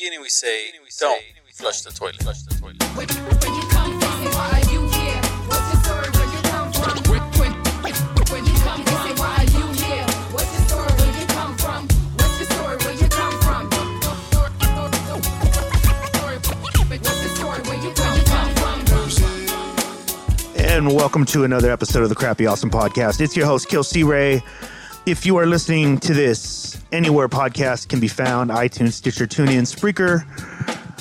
beginning, we say, don't flush the toilet. Flush the toilet. And welcome to another episode of the Crappy Awesome Podcast. It's your host, Kill C Ray. If you are listening to this anywhere podcast can be found, iTunes, Stitcher, TuneIn, Spreaker,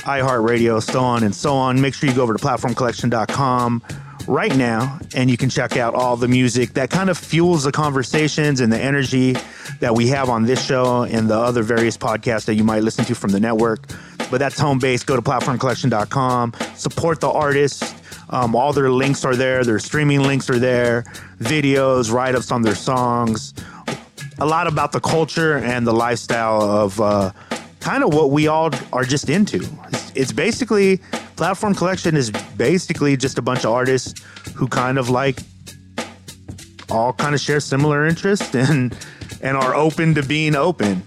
iHeartRadio, so on and so on. Make sure you go over to platformcollection.com right now and you can check out all the music that kind of fuels the conversations and the energy that we have on this show and the other various podcasts that you might listen to from the network. But that's home base. Go to platformcollection.com, support the artists. Um, all their links are there, their streaming links are there, videos, write ups on their songs, a lot about the culture and the lifestyle of uh, kind of what we all are just into. It's, it's basically Platform Collection is basically just a bunch of artists who kind of like all kind of share similar interests and and are open to being open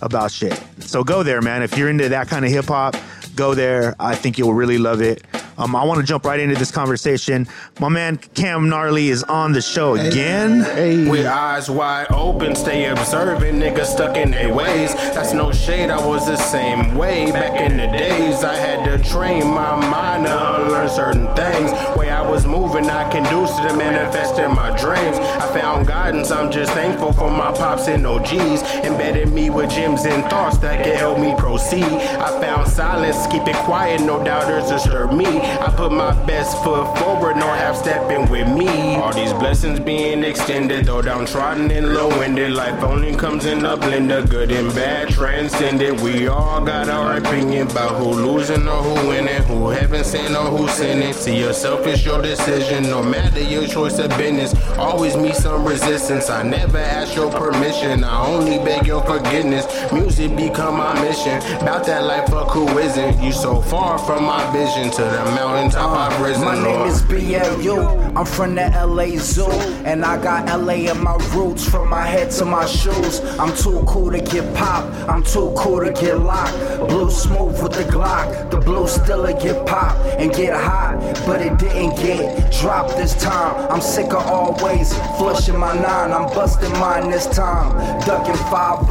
about shit. So go there, man. If you're into that kind of hip hop, go there. I think you'll really love it. Um, I want to jump right into this conversation. My man Cam Gnarly is on the show again. With eyes wide open, stay observing, niggas stuck in their ways. That's no shade, I was the same way. Back in the days, I had to train my mind to unlearn certain things. Way I was moving, I conduced to manifesting my dreams. I found guidance, I'm just thankful for my pops and OGs. Embedded me with gems and thoughts that can help me proceed. I found silence, keep it quiet, no doubters disturb me. I put my best foot forward, no half stepping with me. All these blessings being extended, though downtrodden and low ended. Life only comes in a blender, good and bad transcended. We all got our opinion about who losing or who winning, who heaven sent or who sinning. See yourself is your decision, no matter your choice of business. Always meet some resistance. I never ask your permission, I only beg your forgiveness. Music become my mission. About that life, fuck who isn't. You so far from my vision to the I've risen. Uh, my name is BLU. I'm from the LA Zoo, and I got LA in my roots from my head to my shoes. I'm too cool to get popped. I'm too cool to get locked. Blue smooth with the Glock. The blue still get popped and get hot, but it didn't get dropped this time. I'm sick of always flushing my nine. I'm busting mine this time. Ducking 5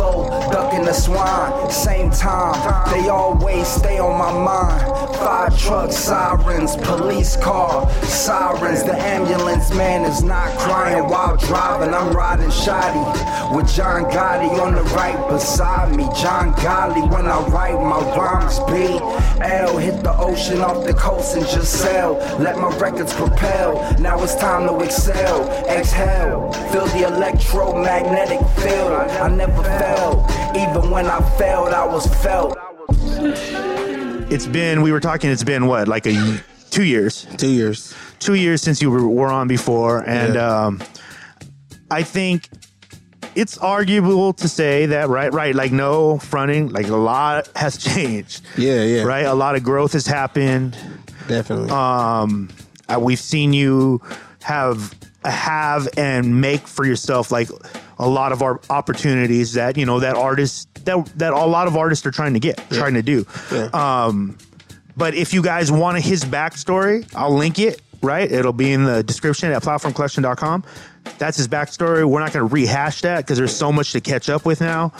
ducking the swine. Same time, they always stay on my mind. Five trucks, sirens, police car, sirens. The ambulance man is not crying while driving. I'm riding shoddy with John Gotti on the right beside me. John Gotti when I write my rhymes. B L hit the ocean off the coast and just sail. Let my records propel. Now it's time to excel. Exhale, feel the electromagnetic field. I never fell, even when I failed, I was felt. It's been we were talking. It's been what like a two years, Two years. two years since you were, were on before, and Yeah. um, I think it's arguable to say that right, right, like no fronting, like a lot has changed. Yeah, yeah. Right, a lot of growth has happened. Definitely. Um, we've seen you have have and make for yourself like a lot of our opportunities that you know that artists that that a lot of artists are trying to get trying to do. Yeah. Um, but if you guys want his backstory, I'll link it. Right, it'll be in the description at platformcollection.com. That's his backstory. We're not going to rehash that because there's so much to catch up with now.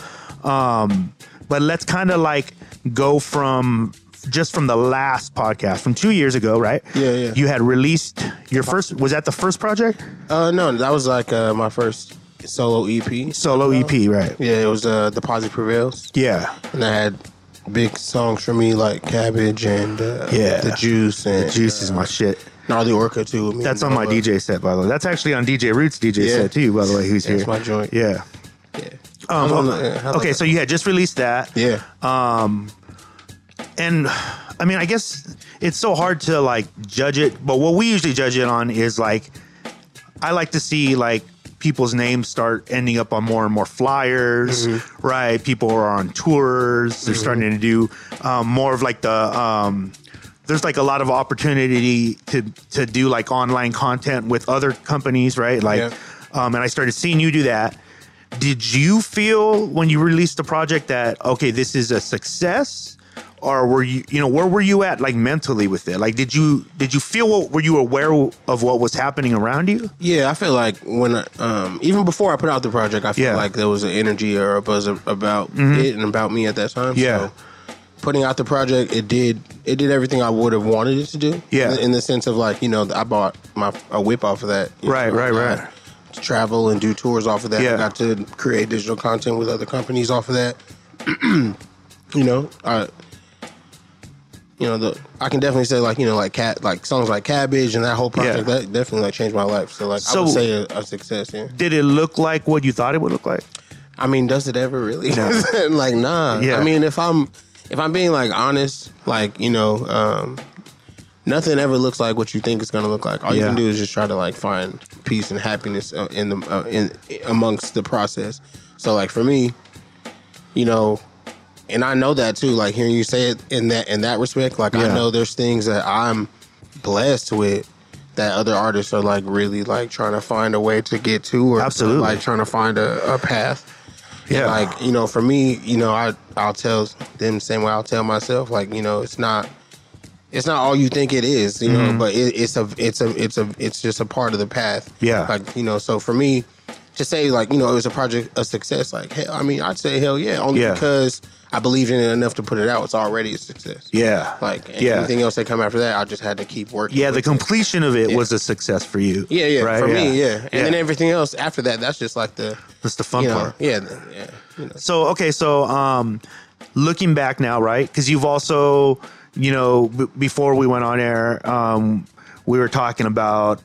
Um, but let's kind of like go from just from the last podcast from two years ago, right? Yeah, yeah. You had released your first. Was that the first project? Uh, no, that was like uh, my first solo EP. Solo EP, right? Yeah, it was uh, Positive Prevails. Yeah, And I had big songs for me like Cabbage and uh, Yeah. The Juice and the juice is my shit. Gnarly Orca too. That's on my DJ set, by the way. That's actually on DJ Roots DJ Yeah. set too, by the way. Who's here. That's here? my joint. Yeah. Yeah. Um, I'm on the- yeah, I like okay, so you had just released that. Yeah. Um, and I mean, I guess it's so hard to like judge it, but what we usually judge it on is like, I like to see like people's names start ending up on more and more flyers, Mm-hmm. right? People are on tours. They're starting to do um, more of like the. Um, there's like a lot of opportunity to to do like online content with other companies, right? Like, Yeah. um, and I started seeing you do that. Did you feel when you released the project that okay, this is a success, or were you you know where were you at like mentally with it? Like did you did you feel what were you aware of what was happening around you? Yeah, I feel like when I, um, even before I put out the project, I feel Yeah. Mm-hmm. like there was an energy or a buzz about it and about me at that time. Yeah. So putting out the project, it did it did everything I would have wanted it to do. Yeah. In, in the sense of like you know I bought my a whip off of that. Right, know, right, right. to travel and do tours off of that. Yeah. I got to create digital content with other companies off of that. you know, I you know the I can definitely say like you know like cat like songs like Cabbage and that whole project Yeah. that definitely like changed my life. So like I would say a, a success. Yeah. Did it look like what you thought it would look like? I mean, does it ever really? like nah. Yeah. I mean, if I'm if I'm being like honest, like you know, um, nothing ever looks like what you think it's gonna look like. All you Yeah. can do is just try to like find peace and happiness uh, in the uh, in amongst the process. So like for me, you know, and I know that too. Like hearing you say it in that in that respect, like Yeah. I know there's things that I'm blessed with that other artists are like really like trying to find a way to get to, or Absolutely. like trying to find a, a path. Yeah. Like, you know, for me, you know, I I'll tell them the same way I'll tell myself, like, you know, it's not it's not all you think it is, you Mm-hmm. know, but it, it's a it's a it's a it's just a part of the path. Yeah. Like, you know, so for me to say like, you know, it was a project a success, like hell I mean, I'd say hell yeah, only Yeah. because I believed in it enough to put it out. It's already a success. Yeah. Like yeah. anything else that come after that, I just had to keep working. Yeah, the with it. completion of it Yeah. was a success for you. Yeah, yeah. right? For me, yeah. And yeah. then everything else after that, that's just like the That's the fun you know, part. yeah, the- yeah. You know. So okay, so um, looking back now, right? Because you've also, you know, b- before we went on air, um, we were talking about,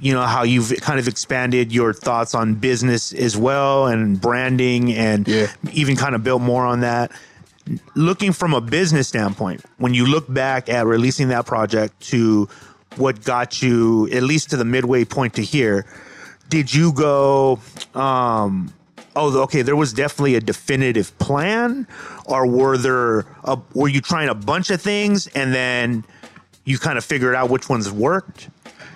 you know, how you've kind of expanded your thoughts on business as well and branding, and Yeah. even kind of built more on that. Looking from a business standpoint, when you look back at releasing that project to what got you at least to the midway point to here, did you go? Um, oh, okay. There was definitely a definitive plan, or were there? A, were you trying a bunch of things and then you kind of figured out which ones worked?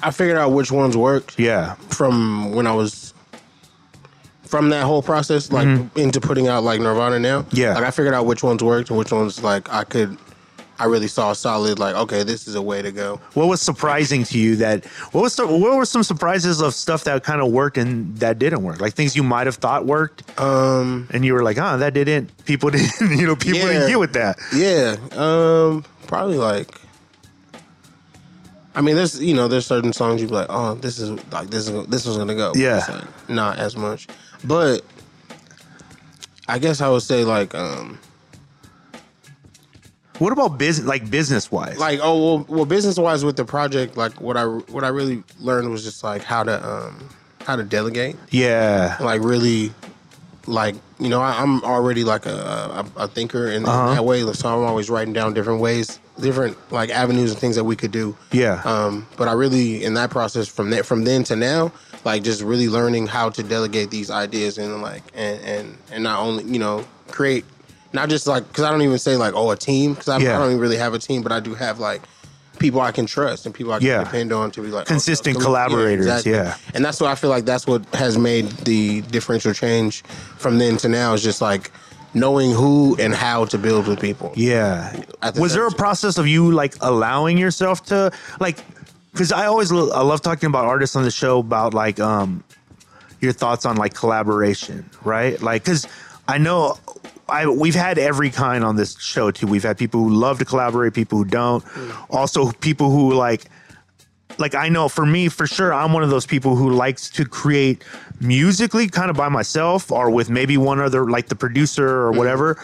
I figured out which ones worked. Yeah, from when I was from that whole process, like into putting out like Nirvana now. Mm-hmm. Yeah. like I figured out which ones worked and which ones like I could. I really saw solid. Like, okay, this is a way to go. What was surprising to you that what was what were some surprises of stuff that kind of worked and that didn't work? Like things you might have thought worked, Um, and you were like, "Oh, that didn't." People didn't, you know, people Yeah. didn't get with that. yeah, um, probably like. I mean, there's you know, there's certain songs you'd be like, oh, this is like this is this was gonna go. Yeah. Like, not as much, but I guess I would say like, um, What about business, like business wise? like oh well, well business wise with the project like what i what i really learned was just like how to um how to delegate yeah, like really like you know I, i'm already like a, a, a thinker in, in Uh-huh. that way so i'm always writing down different ways different like avenues and things that we could do Yeah. um but i really in that process from that from then to now like just really learning how to delegate these ideas and like and and and not only you know create not just like because i don't even say like oh a team because I, Yeah. I don't even really have a team but i do have like people i can trust and people i can Yeah. depend on to be like Consistent okay, collaborators, yeah. and that's what I feel like that's what has made the differential change from then to now is just like knowing who and how to build with people. Yeah. The Was there a process of you like allowing yourself to like? Because I always lo- I love talking about artists on the show about like um your thoughts on like collaboration, right? Like because I know. I, we've had every kind on this show too. We've had people who love to collaborate, people who don't. Also, people who like like I know for me for sure I'm one of those people who likes to create musically kind of by myself or with maybe one other like the producer or whatever.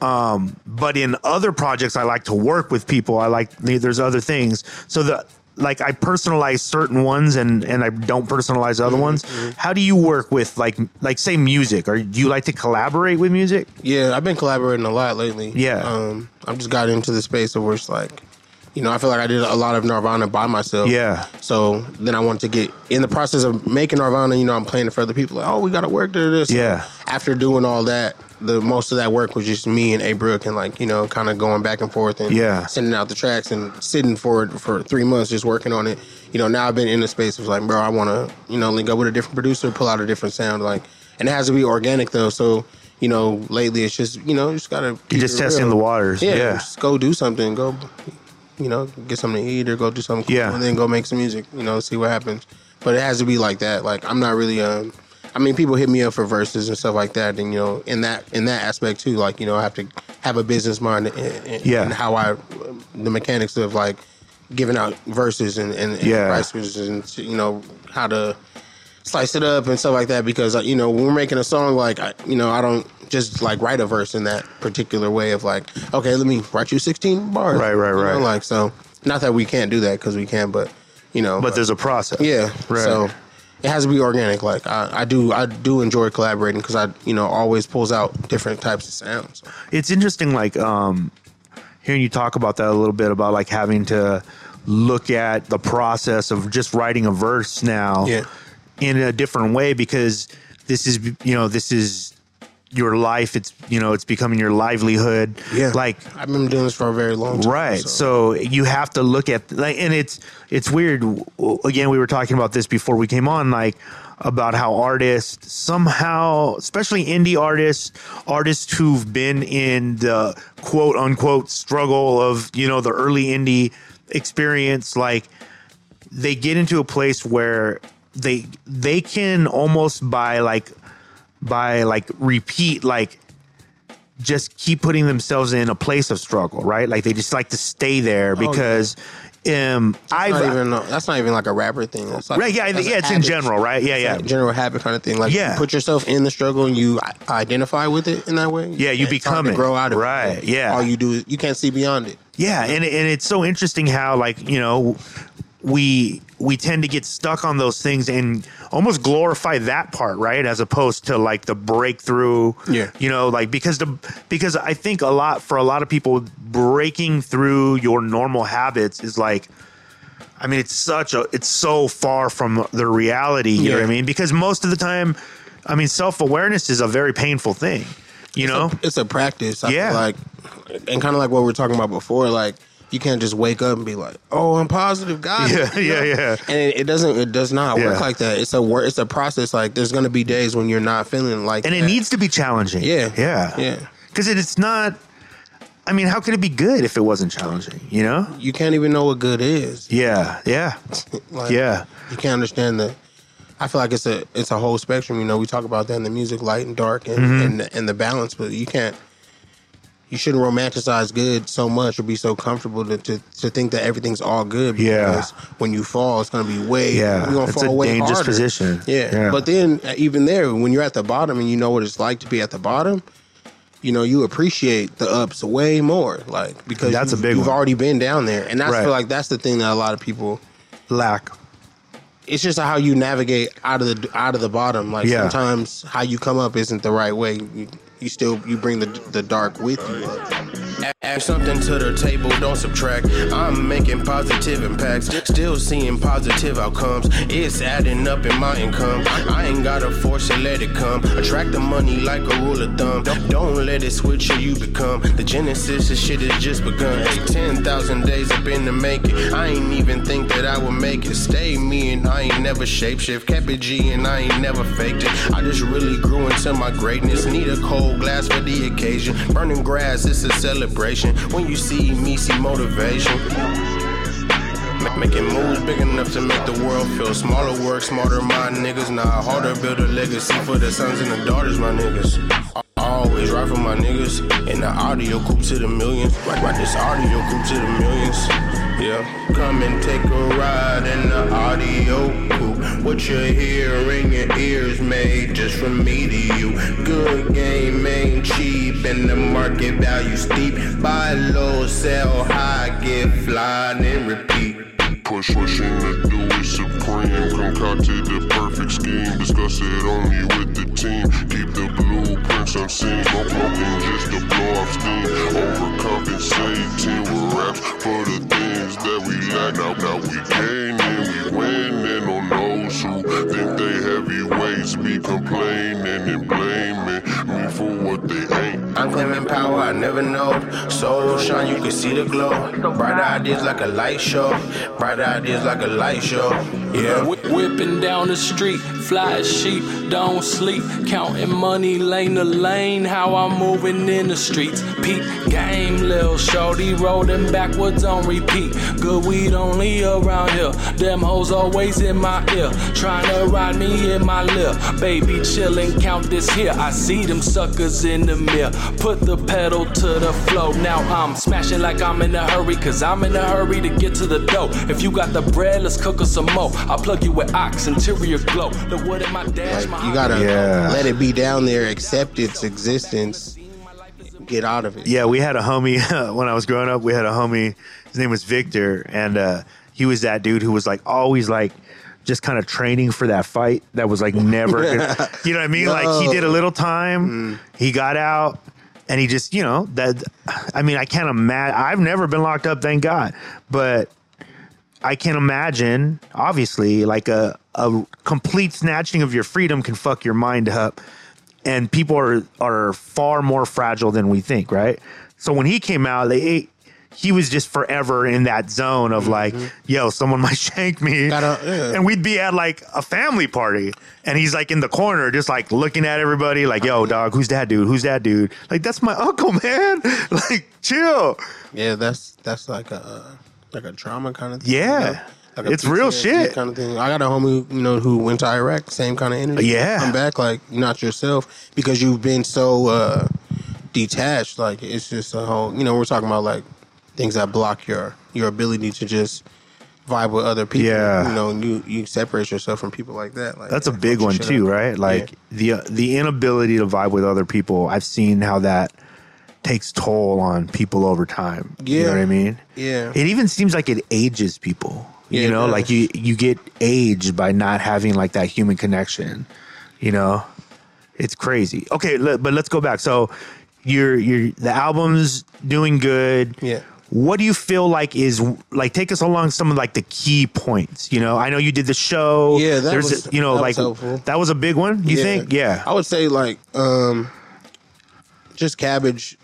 Um but in other projects I like to work with people. I like there's other things. So the like I personalize certain ones and and I don't personalize other ones how do you work with like like say music or do you like to collaborate with music Yeah, I've been collaborating a lot lately. Yeah. Um, I've just got into the space of where it's like, you know, I feel like I did a lot of Nirvana by myself. Yeah. So then I wanted to get in the process of making Nirvana. You know, I'm playing it for other people. Like, oh, we got to work to this. Yeah. After doing all that, the most of that work was just me and A Brook and like you know, kind of going back and forth and Yeah. sending out the tracks and sitting for it for three months just working on it. You know, now I've been in the space of like, bro, I want to you know link up with a different producer, pull out a different sound, like, and it has to be organic though. So you know, lately it's just you know, you just gotta. keep You're just testing real. the waters. Yeah, Yeah. just go do something. Go, you know, get something to eat or go do something. Cool, Yeah. and then go make some music. You know, see what happens. But it has to be like that. Like I'm not really. Um, I mean, people hit me up for verses and stuff like that, and you know, in that in that aspect too. Like you know, I have to have a business mind and, Yeah. and how I the mechanics of like giving out verses and and, and Yeah. prices and you know how to slice it up and stuff like that because uh, you know when we're making a song like I, you know I don't just like write a verse in that particular way of like okay let me write you 16 bars Right, right, You know, right. like so not that we can't do that because we can but you know But there's a process. yeah Right. so it has to be organic like I, I do I do enjoy collaborating because I you know always pulls out different types of sounds it's interesting like um hearing you talk about that a little bit about like having to look at the process of just writing a verse now Yeah. in a different way because this is you know this is your life it's you know it's becoming your livelihood. Yeah. Like I've been doing this for a very long time right. so. You have to look at like and it's it's weird. Again we were talking about this before we came on like about how artists somehow especially indie artists artists who've been in the quote unquote struggle of you know the early indie experience like they get into a place where they they can almost by like by like repeat like just keep putting themselves in a place of struggle, right? Like they just like to stay there because um I've not even that's not even like a rapper thing that's like right, yeah, yeah, it's in general, right? Yeah, yeah. like general habit kind of thing. Like, Yeah. you put yourself in the struggle and you identify with it in that way. Yeah, you become it. grow out of it. Right, yeah. All you do is you can't see beyond it. Yeah, and and it's so interesting how like you know we we tend to get stuck on those things and almost glorify that part, right? As opposed to like the breakthrough. Yeah. you know, like because the because I think a lot for a lot of people breaking through your normal habits is like. I mean, it's such a, it's so far from the reality. You know what I mean? Because most of the time, I mean, self awareness is a very painful thing. You know? It's a practice. I feel Yeah. like, and kind of like what we are talking about before. Like, you can't just wake up and be like, "Oh, I'm positive, God." Yeah, yeah, yeah. And it, it doesn't. It does not Yeah. work like that. It's a work. It's a process. Like, there's gonna be days when you're not feeling like, and it needs to be challenging. Yeah. yeah, Yeah. Because it, it's not. I mean, how could it be good if it wasn't challenging? You know? You can't even know what good is. Yeah, yeah, Like, yeah, you can't understand the. I feel like it's a it's a whole spectrum. You know, we talk about that in the music, light and dark, and Mm-hmm. and, and the balance. But you can't. You shouldn't romanticize good so much or be so comfortable to, to, to think that everything's all good. Yeah. When you fall, it's gonna be way. Yeah, you're gonna it's fall a way dangerous harder. position. Yeah. Yeah. But then uh, even there, when you're at the bottom and you know what it's like to be at the bottom, you know you appreciate the ups way more. Like because That's a you've, big you've one. already been down there, and that's I Right. feel like that's the thing that a lot of people lack. it's just how you navigate out of the out of the bottom. Like Yeah. sometimes how you come up isn't the right way. You, you still you bring the the dark with you. Add something to the table, don't subtract. I'm making positive impacts, still seeing positive outcomes. It's adding up in my income. I ain't gotta force it, let it come. Attract the money like a rule of thumb. Don't let it switch or you become. The genesis of shit has just begun. Hey, 10,000 days up in the making. I ain't even think that I would make it. Stay me and I ain't never shapeshift. Kept it G and I ain't never faked it. I just really grew into my greatness. Need a cold glass for the occasion. Burning grass, it's a celebration. When you see me, see motivation. Making moves big enough to make the world feel smaller. Work smarter, my niggas. Nah, harder, build a legacy for the sons and the daughters, my niggas. Always ride for my niggas. In the audio coupe to the millions. Right, this audio coupe to the millions. Yeah, come and take a ride in the audio. What you hear in your ears made just from me to you. Good game ain't cheap and the market value steep. Buy low, sell high, get fly and repeat. Push, pushing to do it supreme. Concocted the perfect scheme. Discuss it only with the team. Keep the blueprints unseen. Smoke, smoking just to blow off steam. Overcompensating with raps for the things that we lack. Now, now we gaining, we winning on those who think they heavyweights. Be complaining and blaming me for what they ain't. I'm claiming power, I never know. Soul shine, you can see the glow. Bright ideas like a light show. Bright ideas like a light show. Yeah. Whi- Whipping down the street, fly sheep, don't sleep. Counting money lane to lane, how I'm moving in the streets. Peep game, lil' shorty rolling backwards on repeat. Good weed only around here. Them hoes always in my ear, trying to ride me in my lip. Baby chillin', count this here. I see them suckers in the mirror. Put the pedal to the floor. Now I'm smashing like I'm in a hurry, cause I'm in a hurry to get to the dough. If you got the bread, let's cook us some more. I'll plug you with ox, interior glow. The wood in my dash, Like my you gotta Yeah. let it be down there, accept its existence, get out of it. Yeah, we had a homie when I was growing up. We had a homie. His name was Victor, and uh, he was that dude who was like always like just kind of training for that fight that was like never. gonna- you know what I mean? Like he did a little time, he got out, and he just you know that. I mean, I can't imagine. I've never been locked up, thank God, but I can't imagine. Obviously, like a a complete snatching of your freedom can fuck your mind up and people are are far more fragile than we think, right? So when he came out, they he was just forever in that zone of like, mm-hmm. yo, someone might shank me, Gotta- yeah. and we'd be at like a family party, and he's like in the corner, just like looking at everybody, like, yo, dog, who's that dude? Who's that dude? Like, that's my uncle, man. like, chill. Yeah, that's that's like a uh, like a trauma kind of thing. Yeah. you know? Like It's real shit. kind of thing. I got a homie, you know, who went to Iraq, same kind of energy. Yeah. come back like not yourself because you've been so uh detached. Like it's just a whole. You know, we're talking about like things that block your your ability to just vibe with other people. Yeah. you know, you you separate yourself from people like that. Like That's a big one too, up. right? Like Yeah. the the inability to vibe with other people. I've seen how that takes toll on people over time. You know Yeah. what I mean? Yeah. It even seems like it ages people. Yeah, you know, like you you get aged by not having like that human connection. You know, it's crazy. Okay, but let's go back. So, you're you're the album's doing good. Yeah. What do you feel like is like? Take us along some of like the key points. You know, I know you did the show. Yeah, that There's was- a- you know that like was that was a big one. You think? Yeah. I would say like um just cabbage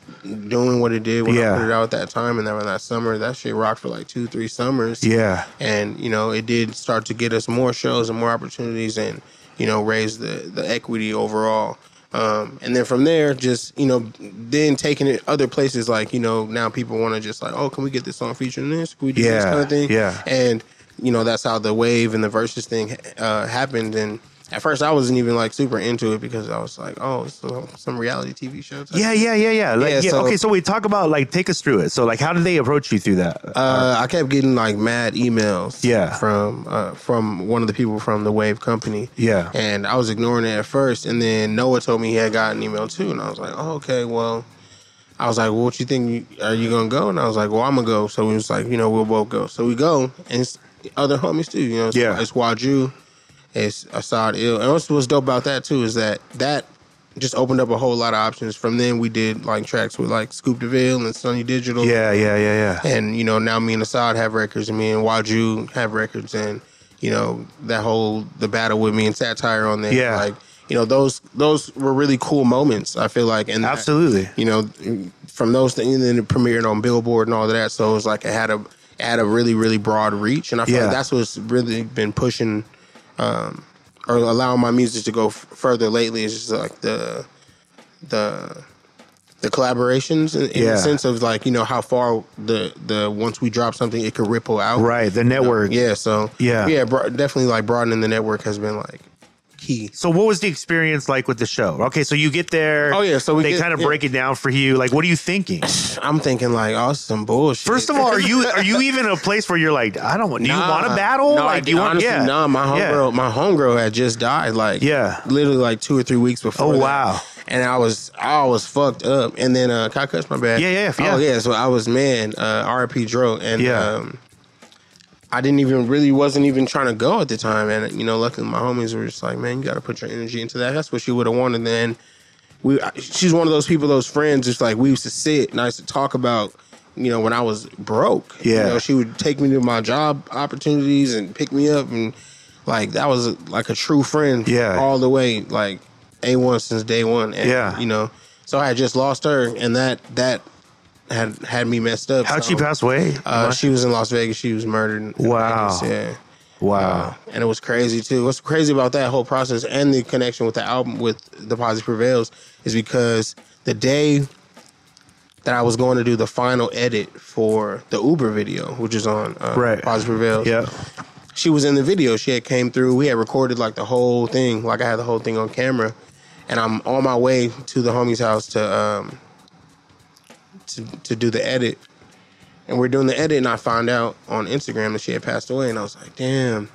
doing what it did when Yeah. I put it out at that time and then that summer, that shit rocked for like two, three summers. Yeah. And, you know, it did start to get us more shows and more opportunities and, you know, raise the, the equity overall. Um, and then from there, just, you know, then taking it other places like, you know, now people want to just like, oh, can we get this song featuring this? Can we do this Yeah, kind of thing? yeah. And, you know, that's how the wave and the verses thing uh, happened. And at first I wasn't even like super into it because I was like, oh, uh, some reality TV show. Yeah, yeah, yeah, yeah. Like, Yeah, yeah, so- okay, so we talk about like take us through it. So like, how did they approach you through that? Uh, I kept getting like mad emails. Yeah. From uh, from one of the people from the Wave Company. Yeah. And I was ignoring it at first, and then Noah told me he had gotten an email too, and I was like, oh, okay, well. I was like, well, what you think? Are you gonna go? And I was like, well, I'm gonna go. So we was like, you know, we'll both go. So we go, and other homies too. You know, it's, Yeah. it's Waju, it's Assad Ill, and what's, what's dope about that too is that that just opened up a whole lot of options. From then, we did like tracks with like Scoop DeVille and Sonny Digital. yeah, yeah, yeah, yeah. And you know, now me and Assad have records, and me and Waju have records, and you know that whole the battle with me and Satire on there. Yeah. like you know those those were really cool moments. I feel like, and that- Absolutely. you know, from those things, and then it premiered on Billboard and all of that. So it was like it had a it had a really really broad reach, and I feel Yeah. like that's what's really been pushing. Um, or allowing my music to go f- further lately is just like the the the collaborations in, in Yeah. the sense of like you know how far the the once we drop something it could ripple out Right, the network. yeah so Yeah. yeah bro- definitely like broadening the network has been like key So what was the experience like with the show? Okay, so you get there. Oh, yeah, so we they get- kind of yeah. break it down for you. Like, what are you thinking? i'm thinking like oh this is some bullshit First of all, are you are you even in a place where you're like, I don't want. Do you Nah. want to battle? No, like, I, do you want? honestly, yeah, nah. My Yeah. homegirl, my homegirl had just died. Like, Yeah. literally like two or three weeks before. Oh, that. wow. And I was, I was fucked up. And then, uh, can I cuss my bad? Yeah, yeah, yeah. Oh yeah. So I was man, uh, R.P. Dro, and Yeah. um, I didn't even really wasn't even trying to go at the time. And you know, luckily my homies were just like, man, you got to put your energy into that. That's what she would have wanted. Then we, she's one of those people, those friends. Just like we used to sit and I used to talk about. You know, when I was broke, Yeah. you know, she would take me to my job opportunities and pick me up, and like that was like a true friend, Yeah. all the way, like a one since day one, and, Yeah. you know, So I had just lost her, and that that had had me messed up. How'd so, she pass away? Uh, she was in Las Vegas. She was murdered. Wow. Vegas, yeah. wow. and it was crazy too. What's crazy about that whole process and the connection with the album with the Positive Prevails is because the day that I was going to do the final edit for the Uber video, which is on uh, Right. Positive Prevails, yeah. she was in the video. She had came through. We had recorded like the whole thing, like I had the whole thing on camera, and I'm on my way to the homie's house to um to to do the edit. And we're doing the edit, and I found out on Instagram that she had passed away, and I was like, damn.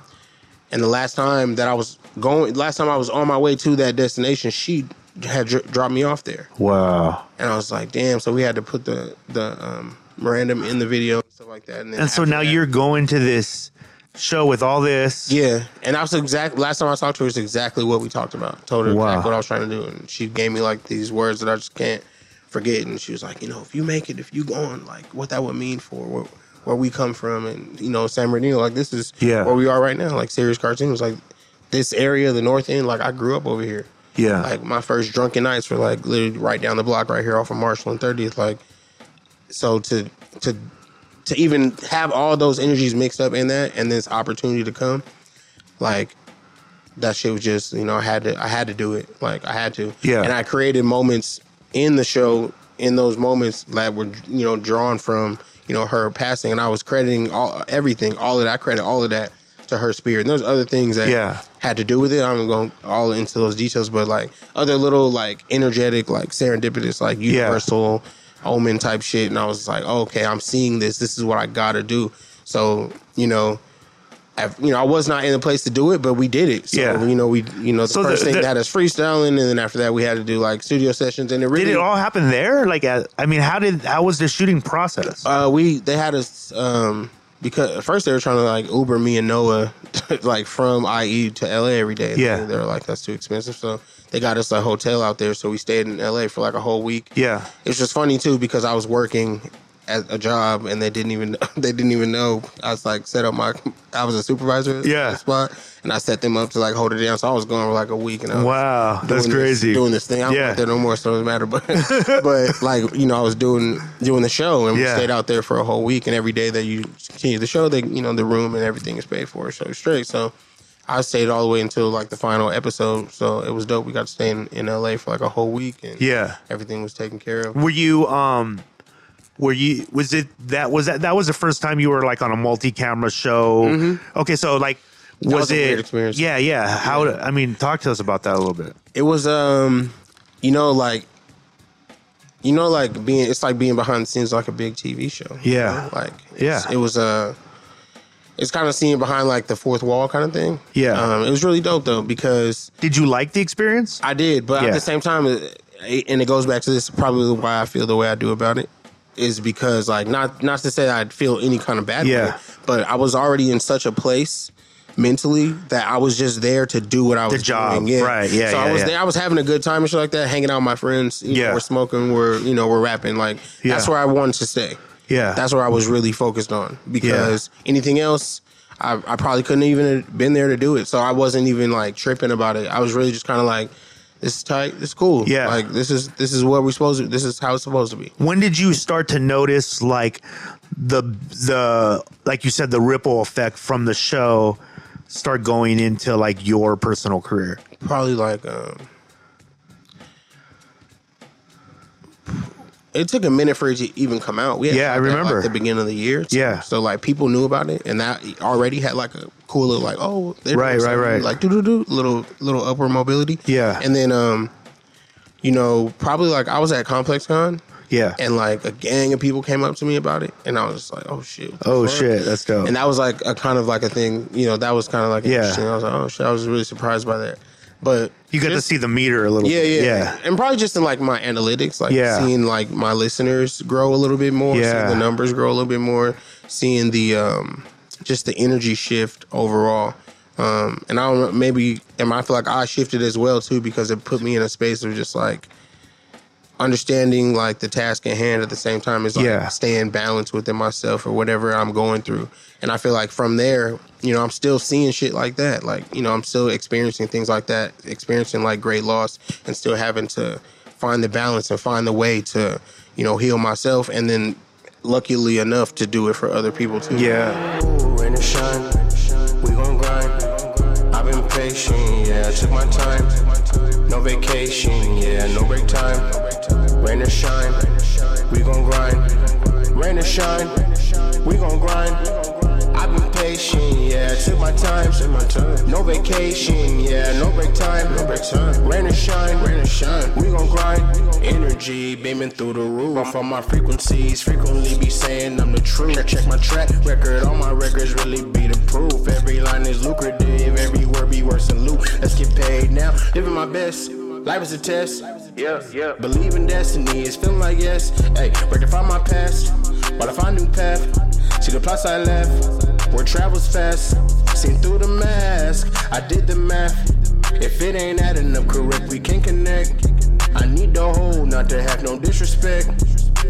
And the last time that I was going, last time I was on my way to that destination, she had dr- dropped me off there, Wow. and I was like, damn. So we had to put the the um, random in the video and stuff like that. And, then And so now that- you're going to this show with all this. yeah, and that was exact. Last time I talked to her, is exactly what we talked about. Told her Wow. exactly what I was trying to do, and she gave me like these words that I just can't forget. And she was like, you know, if you make it, if you go on, like what that would mean for where, where we come from, and you know, San Bernardino, like this is Yeah. where we are right now. Like serious cartoons, like this area, the North End. Like I grew up over here. Yeah. Like my first drunken nights were like literally right down the block, right here off of Marshall and 30th. Like, so to to to even have all those energies mixed up in that, and this opportunity to come, like that shit was just you know I had to I had to do it. Like I had to. Yeah. And I created moments in the show in those moments that were you know drawn from you know her passing, and I was crediting all everything, all of that. I credit all of that to her spirit. And there's other things that Yeah. had to do with it. I'm going all into those details, but like other little like energetic, like serendipitous, like universal omen type shit. And I was like, oh, okay, I'm seeing this. This is what I gotta do. So you know. I, you know, I was not in the place to do it, but we did it. So, Yeah. you know, we, you know, the So the- first thing the- that us freestyling, and then after that, we had to do like studio sessions, and it really Did it all happen there? Like, I mean, how did how was the shooting process? Uh, we they had us um because at first they were trying to like Uber me and Noah like from IE to LA every day. Yeah. they were like that's too expensive, so they got us a hotel out there. So we stayed in LA for like a whole week. yeah. it's just funny too because I was working at a job and they didn't even they didn't even know I was like set up my I was a supervisor Yeah. spot and I set them up to like hold it down. So I was going for like a week and I was Wow, that's this- crazy. doing this thing. I don't Yeah. work there no more, so it doesn't matter. But but like you know, I was doing doing the show and Yeah. we stayed out there for a whole week. And every day that you continue the show, they you know the room and everything is paid for, so straight. So I stayed all the way until like the final episode. So it was dope. We got to stay in, in LA for like a whole week and Yeah. everything was taken care of. Were you um were you was it that was that that was the first time you were like on a multi-camera show? Okay, so like was, Mm-hmm. was a it experience. Yeah, yeah. How I mean, talk to us about that a little bit. It was um, you know, like you know, like being it's like being behind the scenes like a big TV show. you Yeah. know? like Yeah. it was uh it's kind of seeing behind like the fourth wall kind of thing. Yeah. um, it was really dope though because Did you like the experience? I did, but Yeah. at the same time, it, and it goes back to this probably why I feel the way I do about it is because like not not to say I'd feel any kind of bad, Yeah. way, but I was already in such a place mentally that I was just there to do what I was job, doing. Yeah. right, yeah, So yeah, I was yeah. there. I was having a good time and shit like that, hanging out with my friends. You Yeah. know, we're smoking, we're you know we're rapping. Like that's where I wanted to stay. Yeah. That's where I was really focused on because anything else. I, I probably couldn't even have been there to do it, so I wasn't even like tripping about it. I was really just kind of like, "This is tight, this is cool." Yeah. like this is this is what we're supposed to. This is how it's supposed to be. when did you start to notice like the the like you said the ripple effect from the show start going into like your personal career? Probably like um, it took a minute for it to even come out. We had Yeah, I that, like, remember. the beginning of the year. too. Yeah. so like people knew about it, and that already had like a cool little like oh Right, right, right. like do do do little little upward mobility. Yeah. and then um, you know probably like I was at Complex Con. Yeah. And like a gang of people came up to me about it, and I was like, "Oh shit!" oh fuck? shit, that's dope. And that was like a kind of like a thing, you know. That was kind of like Yeah. interesting. I was like, "Oh shit!" I was really surprised by that. But you got to see the meter a little yeah, bit. yeah, Yeah. and probably just in like my analytics, like Yeah. seeing like my listeners grow a little bit more, Yeah. seeing the numbers grow a little bit more, seeing the um just the energy shift overall. Um, and I don't know, maybe, and I feel like I shifted as well too because it put me in a space of just like understanding like the task at hand at the same time is like Yeah. staying balanced within myself or whatever I'm going through. And I feel like from there, you know, I'm still seeing shit like that. Like, you know, I'm still experiencing things like that, experiencing like great loss and still having to find the balance and find the way to you know heal myself, and then luckily enough to do it for other people too. Yeah. Ooh, rain and shine, we gon' grind. I've been patient, yeah, I took my time. No vacation, yeah, no break time. Rain and shine, we gon' grind. Rain and shine, we gon' grind. I've been patient, yeah, I took my time. No vacation, yeah, no break time. No break time. Rain and shine, rain and shine. We gon' grind. Energy beaming through the roof. On my frequencies, frequently be saying I'm the truth. Check, check my track record, all my records really be the proof. Every line is lucrative, every word be worse than loot. Let's get paid now, living my best. Life is a test. Yeah, yeah. Believe in destiny, it's feeling like yes. Hey, rectify my past, but I find new path. See the plots I left, where travels fast. Seen through the mask, I did the math. If it ain't adding up correct, we can't connect. I need the whole, not to have no disrespect.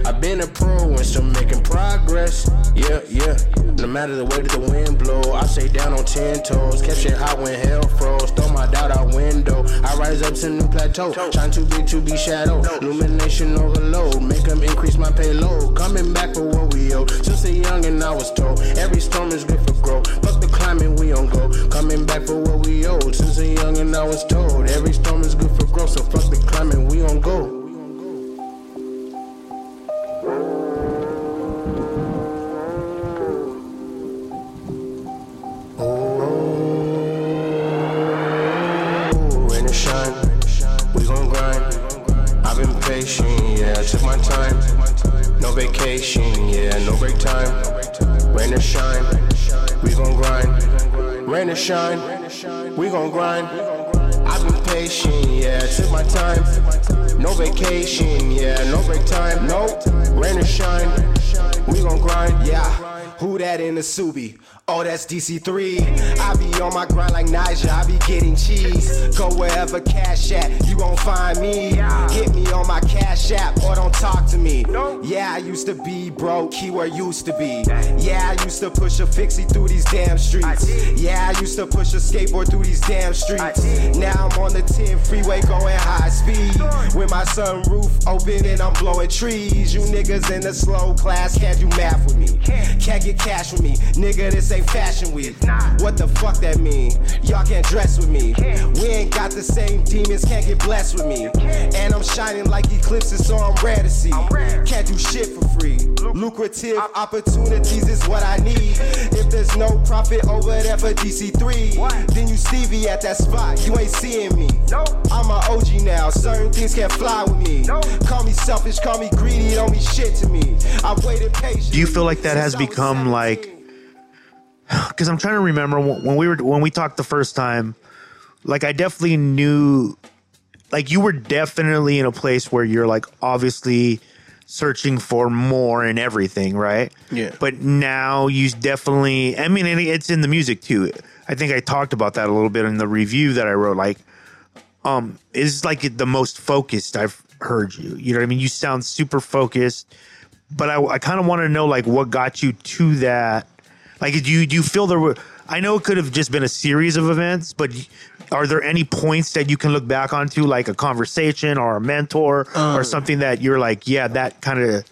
I've been a pro and still making progress. Yeah, yeah. No matter the way that the wind blow, I stay down on ten toes. Kept shit hot when hell froze. Throw my doubt out window. I rise up to new plateau. Shine too big to be shadow. Illumination overload. Make 'em increase my payload. Coming back for what we owe. Since a young and I was told every storm is good for growth. Fuck the climate, we on go. Coming back for what we owed. Since a young and I was told every storm is good for growth. So fuck the climate, we on go. Time. No vacation, yeah, no break time. Rain or shine, we gon' grind. Rain or shine, we gon' grind. I've been patient, yeah, took my time. No vacation, yeah, no break time. No, rain or shine, we gon' grind. Yeah, who that in the Subi? Oh, that's DC3. I be on my grind like Niger, I be getting cheese. Go wherever cash at, you gon' find me. Hit me on my cash app or don't talk to me. Yeah, I used to be broke, keyword used to be. Yeah, I used to push a fixie through these damn streets. Yeah, I used to push a skateboard through these damn streets. Now I'm on the 10 freeway going high speed. With my sunroof open and I'm blowing trees. You niggas in the slow class can't do math with me. Can't get cash with me. Nigga, this ain't fashion week. What the fuck that mean? Y'all can't dress with me. We ain't got the same demons, can't get blessed with me. And I'm shining like eclipses, so I'm rare to see. Can't do shit for free. Lucrative opportunities is what I need. If there's no profit over there for DC3, then you Stevie at that spot. You ain't seeing me. I'm a OG now. Certain things can't fly with me. Call me selfish, call me greedy, don't mean shit to me. I've waited patiently. Do you feel like that has since Like? Because I'm trying to remember when when we were when we talked the first time. Like I definitely knew, like you were definitely in a place where you're like obviously searching for more and everything, right? Yeah. But now you definitely. I mean, it's in the music too. I think I talked about that a little bit in the review that I wrote. Like, um, is like the most focused I've heard you. You know what I mean? You sound super focused, but I, I kind of want to know like what got you to that. Like, do you do you feel there were? I know it could have just been a series of events, but are there any points that you can look back onto, like a conversation or a mentor or um, something that you're like, yeah, that kind of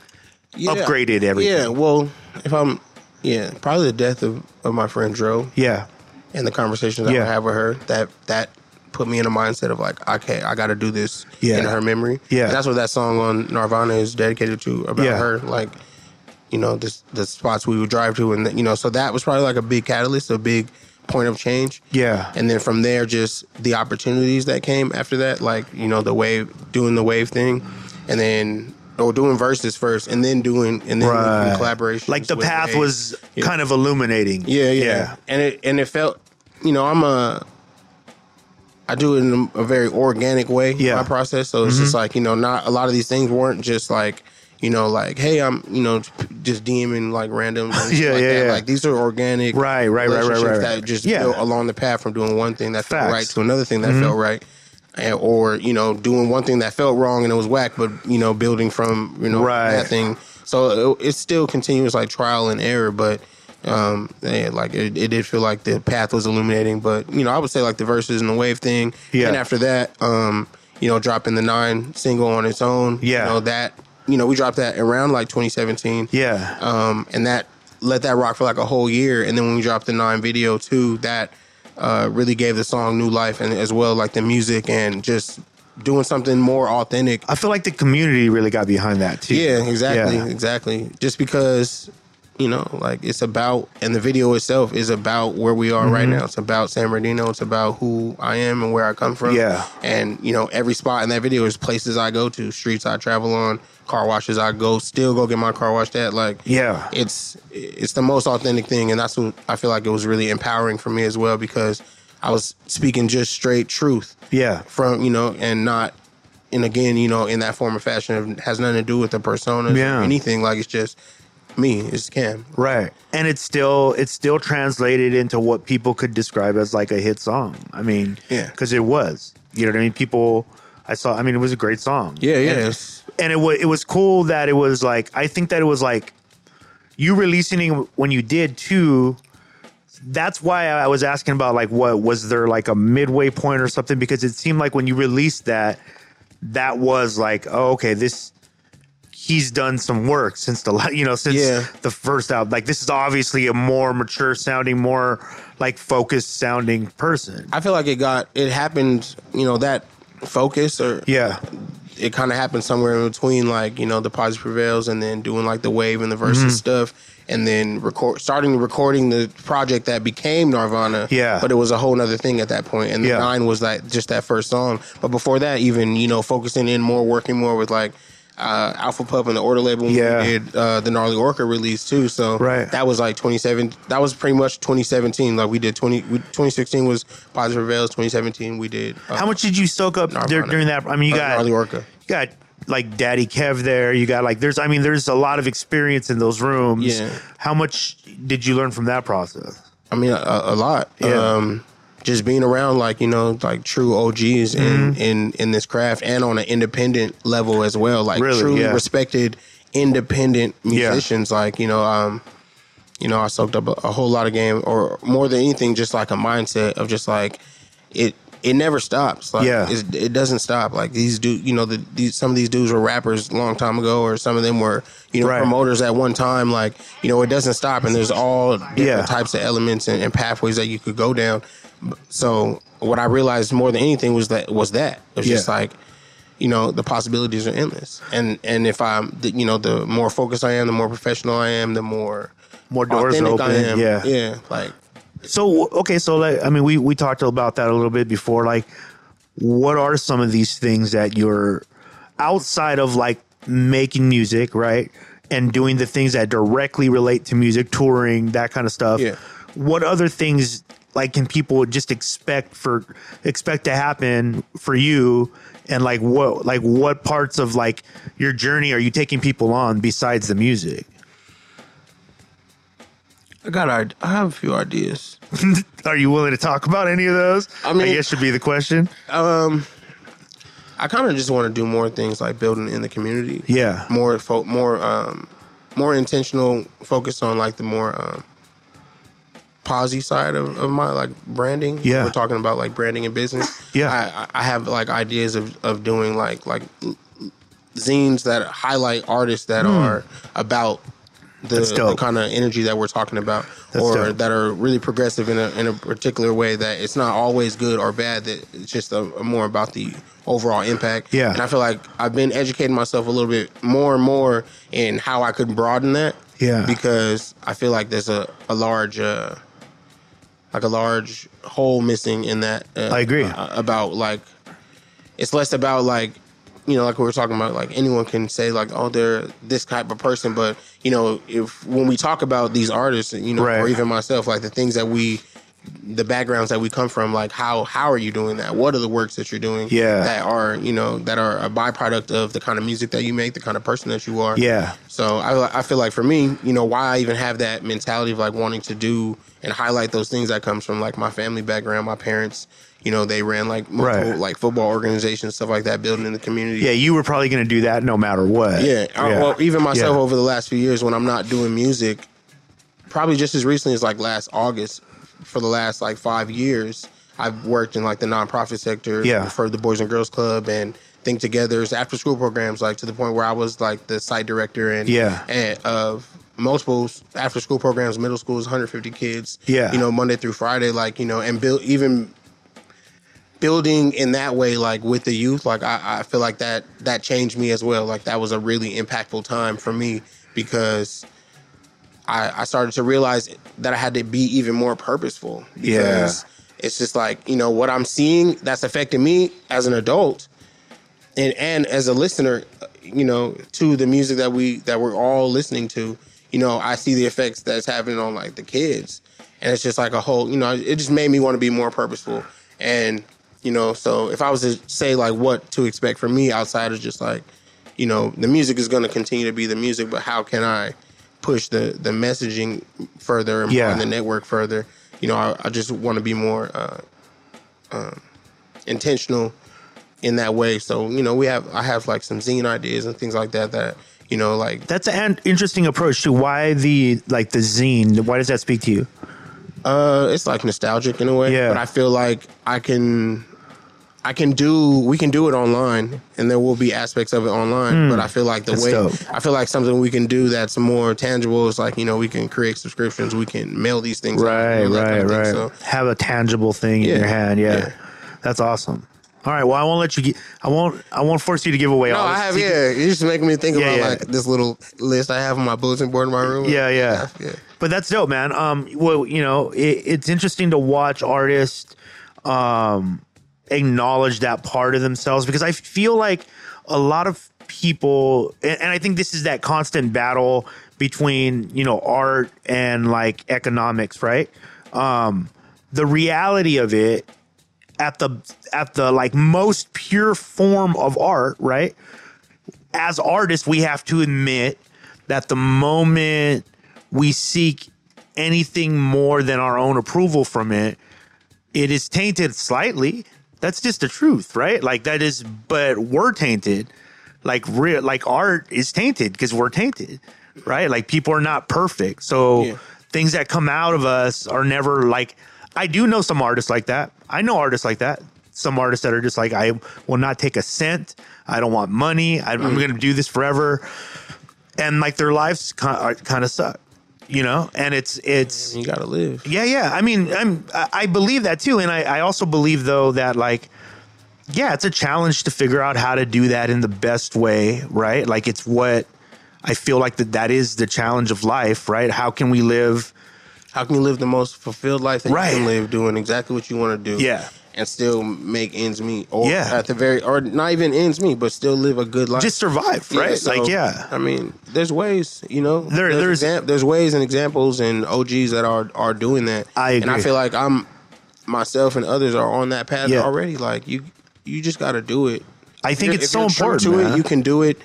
Yeah. upgraded everything? Yeah, well, if I'm, yeah, probably the death of, of my friend Dro yeah, and the conversations I Yeah. would have with her that that put me in a mindset of like, okay, I got to do this Yeah. in her memory. Yeah. And that's what that song on Nirvana is dedicated to about Yeah. her. Like, you know, this, the spots we would drive to, and you know, so that was probably like a big catalyst, a big point of change. yeah, And then from there, just the opportunities that came after that, like you know, the wave, doing the wave thing, and then or doing verses first, and then doing and then right. collaboration. Like the path was kind of illuminating. yeah, yeah, and it and it felt, you know, I'm a, I do it in a, very organic way. Yeah. my process. So it's just like you know, not a lot of these things weren't just like. You know, like, hey, I'm, you know, just DMing like random. Yeah, like yeah, that. yeah. Like these are organic, Right, right, right, right, right. That just Yeah. built along the path from doing one thing that Facts. Mm-hmm. felt right to another thing that felt right, and, or you know, doing one thing that felt wrong and it was whack, but you know, building from you know Right. that thing. So it, it's still continuous like trial and error, but um, yeah, like it, it did feel like the path was illuminating. But you know, I would say like the verses and the wave thing, Yeah. and after that, um, you know, dropping the nine single on its own. Yeah. You know, that, you know, we dropped that around like 2017. Yeah. Um, and that let that rock for like a whole year. And then when we dropped the nine video too, that uh, really gave the song new life and as well like the music and just doing something more authentic. I feel like the community really got behind that too. Yeah, exactly, Yeah. exactly. Just because, you know, like it's about, and the video itself is about where we are right Mm-hmm. now. It's about San Bernardino. It's about who I am and where I come from. Yeah. And, you know, every spot in that video is places I go to, streets I travel on, car washes I go, still go get my car washed at. Like, Yeah. it's it's the most authentic thing, and that's what I feel like it was really empowering for me as well because I was speaking just straight truth Yeah. from you know, and not, and again, you know, in that form of fashion, it has nothing to do with the personas Yeah. or anything. Like it's just me, it's Cam. Right. And it's still it's still translated into what people could describe as like a hit song. I mean, Yeah. cuz it was. You know what I mean? People I saw I mean it was a great song. Yeah, yeah. And, and it was it was cool that it was like I think that it was like you releasing it when you did too that's why I was asking about like what was there like a midway point or something because it seemed like when you released that that was like oh okay this he's done some work since the you know since Yeah. the first album like this is obviously a more mature sounding more like focused sounding person I feel like it got it happened. You know that focus or yeah it kind of happened somewhere in between like you know the positive prevails and then doing like the wave and the verses Mm-hmm. stuff and then record starting recording the project that became nirvana Yeah. but it was a whole other thing at that point. point and the Yeah. nine was like just that first song but before that even you know focusing in more working more with like uh, Alpha Pup and the Order label when Yeah. we did uh, the Gnarly Orca release too. So Right. that was like 27. That was pretty much 2017. Like we did 20. We, 2016 was Positive Prevails. 2017 we did. Uh, how much did you soak up Nirvana. during that i mean you uh, got Gnarly Orca. you got like Daddy Kev there. You got like there's I mean there's a lot of experience in those rooms. Yeah. How much did you learn from that process? I mean, a, a lot. Yeah. Um, just being around like you know like true OGs in Mm-hmm. in in this craft and on an independent level as well. Like Really? truly Yeah. respected independent Yeah. musicians. Like you know, um, you know, I soaked up a, a whole lot of game, or more than anything, just like a mindset of just like it. It never stops. Like, Yeah. it's, it doesn't stop. Like these dudes, you know, the, these some of these dudes were rappers a long time ago, or some of them were, you know, Right. promoters at one time. Like, you know, it doesn't stop, and there's all different Yeah. types of elements and, and pathways that you could go down. So what I realized more than anything was that was that it was just like, you know, the possibilities are endless. And and if I'm, the- you know, the more focused I am, the more professional I am, the more More doors open. I am. Yeah. yeah. Like So okay, so like I mean, we we talked about that a little bit before. Like, what are some of these things that you're outside of like making music, right, and doing the things that directly relate to music, touring, that kind of stuff? Yeah. What other things like can people just expect for expect to happen for you? And like what like what parts of like your journey are you taking people on besides the music? I got, I have a few ideas. Are you willing to talk about any of those? I mean- I guess should be the question. Um, I kind of just want to do more things like building in the community. Yeah. more fo- more um more intentional focus on like the more um posy side of, of my like branding Yeah. we're talking about like branding and business Yeah. I, I have like ideas of, of doing like like zines that highlight artists that are about the, dope. kind of energy that we're talking about That's or dope. that are really progressive in a, in a particular way that it's not always good or bad that it's just a, a more about the overall impact Yeah. and i feel like i've been educating myself a little bit more and more in how i could broaden that Yeah. because i feel like there's a, a large uh like a large hole missing in that uh, I agree. uh, about like it's less about like you know like we were talking about like anyone can say like oh they're this type of person but you know if when we talk about these artists you know Right. or even myself like the things that we the backgrounds that we come from like how how are you doing that what are the works that you're doing Yeah. that are you know that are a byproduct of the kind of music that you make the kind of person that you are Yeah. so I, I feel like for me, you know, why I even have that mentality of like wanting to do and highlight those things that comes from like my family background, my parents, you know, they ran like multiple, Right. like football organizations, stuff like that, building in the community. Yeah, you were probably going to do that no matter what. Yeah. I- well, even myself Yeah. over the last few years when I'm not doing music, probably just as recently as like last August, for the last like five years, I've worked in like the nonprofit sector Yeah. for the Boys and Girls Club and Think Togethers after school programs, like to the point where I was like the site director and Yeah. and of multiple after school programs, middle schools, 150 kids. Yeah. you know, Monday through Friday, like you know, and build even building in that way, like with the youth, like I, I feel like that that changed me as well. Like that was a really impactful time for me because I, I started to realize that I had to be even more purposeful. Because it's just like, you know, what I'm seeing that's affecting me as an adult and and as a listener, you know, to the music that we that we're all listening to, you know, I see the effects that's happening on like the kids. And it's just like a whole, you know, it just made me want to be more purposeful. And, you know, so if I was to say like what to expect from me outside of just like, you know, the music is going to continue to be the music, but how can I push the the messaging further and Yeah. the network further? You know, I, I just want to be more uh, um, intentional in that way. So you know, we have I have like some zine ideas and things like that that you know like That's an interesting approach to why the like the zine. Why does that speak to you? uh it's like nostalgic in a way. Yeah. But I feel like I can I can do we can do it online and there will be aspects of it online. But I feel like the Hmm. Way dope. I feel like something we can do that's more tangible is like, you know, we can create subscriptions, we can mail these things Right, that right, kind of right. So Have a tangible thing in your hand. Yeah. yeah. that's awesome. All right. Well, I won't let you. Get, I won't. I won't force you to give away no, all. I have secret- yeah. You're just making me think Yeah, about yeah. like this little list I have on my bulletin board in my room. Yeah, yeah. yeah. But that's dope, man. Um, well, you know, it, it's interesting to watch artists um acknowledge that part of themselves because I feel like a lot of people, and, and I think this is that constant battle between you know art and like economics, right? Um, the reality of it at the at the like most pure form of art, right? As artists, we have to admit that the moment we seek anything more than our own approval from it, it is tainted slightly. That's just the truth, right? Like that is, but we're tainted. Like real, like art is tainted because we're tainted, right? Like people are not perfect, so Yeah. things that come out of us are never like. I do know some artists like that. I know artists like that. Some artists that are just like, I will not take a cent. I don't want money. I, I'm mm. going to do this forever, and like their lives kind uh, kind of suck, you know. And it's it's You gotta live. yeah, yeah. I mean, I'm I believe that too, and I, I also believe though that like, yeah, it's a challenge to figure out how to do that in the best way, right? Like, it's what I feel like that that is the challenge of life, right? How can we live? How can you live the most fulfilled life that Right. you can live, doing exactly what you want to do? Yeah. And still make ends meet, or Yeah. at the very, or not even ends meet, but still live a good life. Just survive, right? so, like, yeah, I mean, there's ways, you know. There- there's there's- exam- there's ways and examples and OGs that are are doing that. I and I feel like I'm myself and others are on that path Yeah. already. Like you, you just got to do it. I think If it's so important. to man. it. You can do it,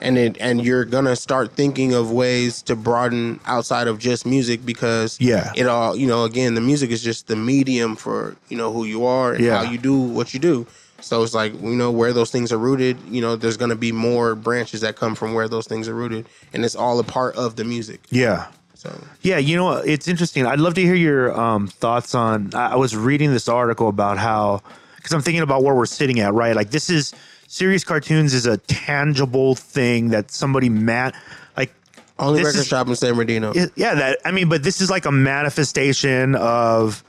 and it and you're gonna start thinking of ways to broaden outside of just music because Yeah. it all you know. Again, the music is just the medium for you know who you are and Yeah. how you do what you do. So it's like you know where those things are rooted. You know, there's gonna be more branches that come from where those things are rooted, and it's all a part of the music. yeah. So Yeah, you know, it's interesting. I'd love to hear your um, thoughts on. I I was reading this article about how, because I'm thinking about where we're sitting at, right? Like, this is serious cartoons is a tangible thing that somebody mat like. only this record is- shop in San Bernardino. it- yeah, that I mean, but this is like a manifestation of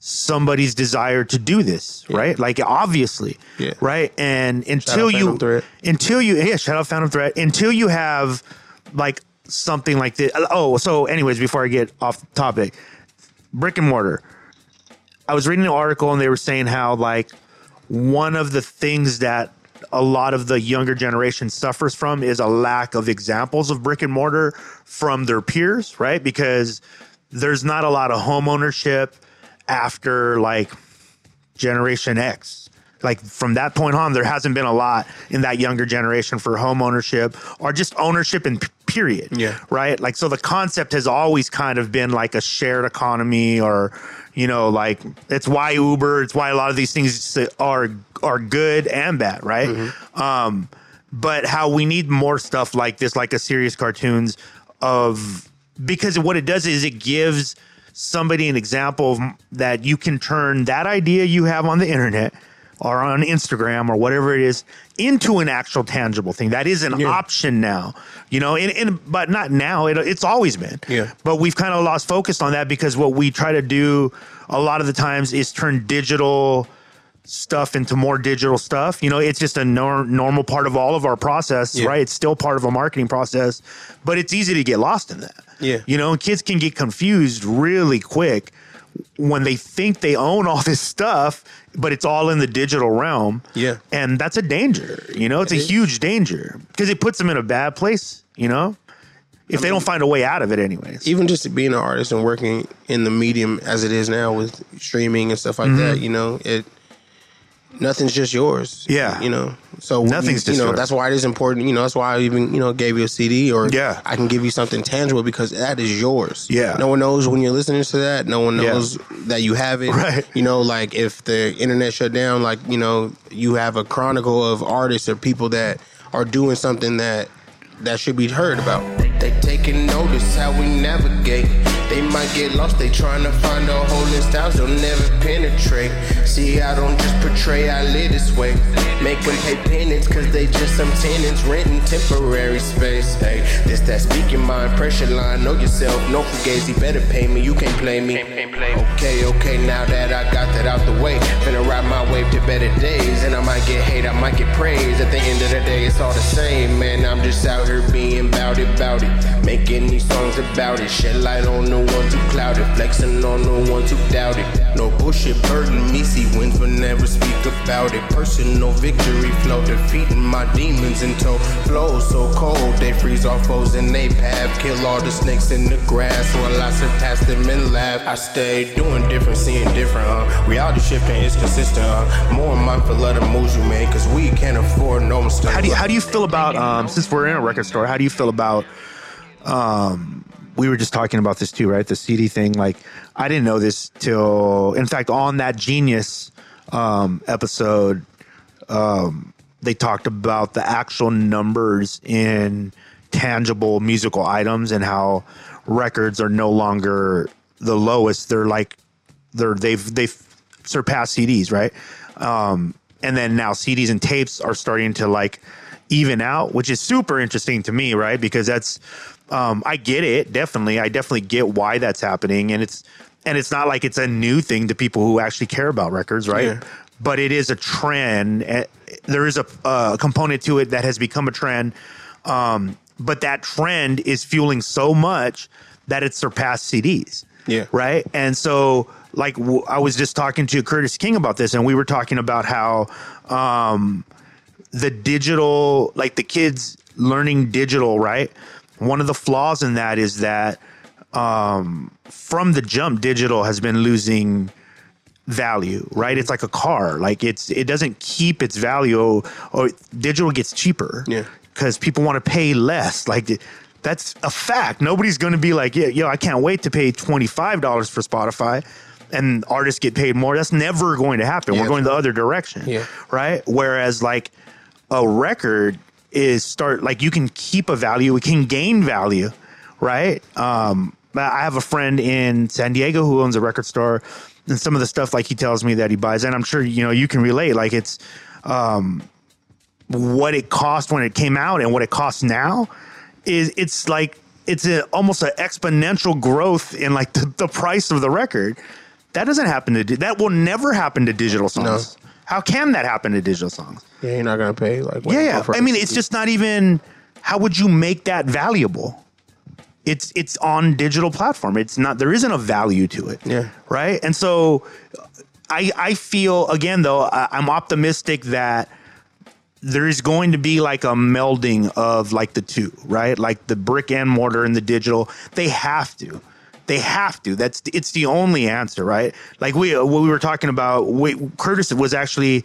somebody's desire to do this, right? Like obviously, Yeah. right. And until you, Threat. until you, yeah, shout out Phantom Threat. Until you have like something like this. Uh, oh, so anyways, before I get off topic, brick and mortar. I was reading an article and they were saying how like one of the things that a lot of the younger generation suffers from is a lack of examples of brick and mortar from their peers, right? Because there's not a lot of home ownership after like Generation X. Like from that point on, there hasn't been a lot in that younger generation for home ownership or just ownership in period. Yeah. Right. Like, so the concept has always kind of been like a shared economy or, you know, like it's why Uber, it's why a lot of these things are, are good and bad. Right. Um, but how we need more stuff like this, like a serious cartoons of, because what it does is it gives somebody an example of that you can turn that idea you have on the internet or on Instagram or whatever it is into an actual tangible thing. That is an Yeah. option now, you know, and, and but not now. It, it's always been. Yeah. But we've kind of lost focus on that because what we try to do a lot of the times is turn digital stuff into more digital stuff. You know, it's just a nor- normal part of all of our process, Yeah. right? It's still part of a marketing process, but it's easy to get lost in that. Yeah. You know, kids can get confused really quick when they think they own all this stuff, but it's all in the digital realm. Yeah. And that's a danger. You know, it's a It is. huge danger because it puts them in a bad place, you know? If they don't find a way out of it anyways. even just being an artist and working in the medium as it is now with streaming and stuff like Mm-hmm. that, you know, it nothing's just yours. Yeah. You know. So Nothing's you, just you know, yours. that's why it is important, you know, that's why I even, you know, gave you a CD or Yeah. I can give you something tangible because that is yours. Yeah. No one knows when you're listening to that. No one Yeah. knows that you have it. Right. You know, like if the internet shut down, like, you know, you have a chronicle of artists or people that are doing something that that should be heard about. They taking notice how we navigate. They might get lost, they trying to find a hole in styles they'll never penetrate. See, I don't just portray, I live this way. Make them pay penance, cause they just some tenants renting temporary space. Hey, this that speaking mind, pressure line, know yourself, no fugazi, better pay me, you can't play me. Okay, okay, now that I got that out the way, finna ride my wave to better days. And I might get hate, I might get praise. At the end of the day, it's all the same, man. I'm just out here being bout it, bout it. Making these songs about it. Shed light on the ones who cloud it. Flexing on the ones who doubt it. No bullshit burden me. See wins but never speak about it. Personal victory flow. Defeating my demons until flow so cold. They freeze our foes in they path. Kill all the snakes in the grass. While I surpass them and laugh. I stay doing different, seeing different, uh. Reality shifting is consistent, uh. More mindful of the moves you make. Cause we can't afford no mistakes. How do you, how do you feel about um, since we're in a record store? How do you feel about um, we were just talking about this too, right? The CD thing. Like I didn't know this till, in fact, on that Genius um, episode, um, they talked about the actual numbers in tangible musical items and how records are no longer the lowest. They're like they're they've they've surpassed CDs, right? Um, and then now CDs and tapes are starting to like even out, which is super interesting to me, right? Because that's um, I get it, definitely. I definitely get why that's happening, and it's and it's not like it's a new thing to people who actually care about records, right? Yeah. But it is a trend. Eh, There is a, a component to it that has become a trend, um, but that trend is fueling so much that it surpassed CDs Yeah. right? And so, like, w- I was just talking to Curtis King about this, and we were talking about how um, the digital, like the kids learning digital, right? One of the flaws in that is that um, from the jump, digital has been losing value, right? It's like a car, like it's it doesn't keep its value, or digital gets cheaper, Yeah. because people want to pay less, like. That's a fact. Nobody's going to be like, yeah, yo, I can't wait to pay twenty five dollars for Spotify, and artists get paid more. That's never going to happen. Yeah, We're going the other direction, Yeah. right? Whereas like a record is start like you can keep a value, it can gain value, right? Um, I have a friend in San Diego who owns a record store, and some of the stuff like he tells me that he buys, and I'm sure you know you can relate. Like it's um, what it cost when it came out and what it costs now is it's like it's a, almost an exponential growth in like the, the price of the record. That doesn't happen to di- that will never happen to digital songs. How can that happen to digital songs? Yeah, you're not gonna pay like Yeah, yeah. I mean, it's just not even. How would you make that valuable? It's it's on digital platform. It's not. There isn't a value to it. Yeah. Right. And so, I I feel again though I, I'm optimistic that there is going to be like a melding of like the two, right? Like the brick and mortar and the digital. They have to. They have to. That's it's the only answer, right? Like we uh, what we were talking about. We, Curtis was actually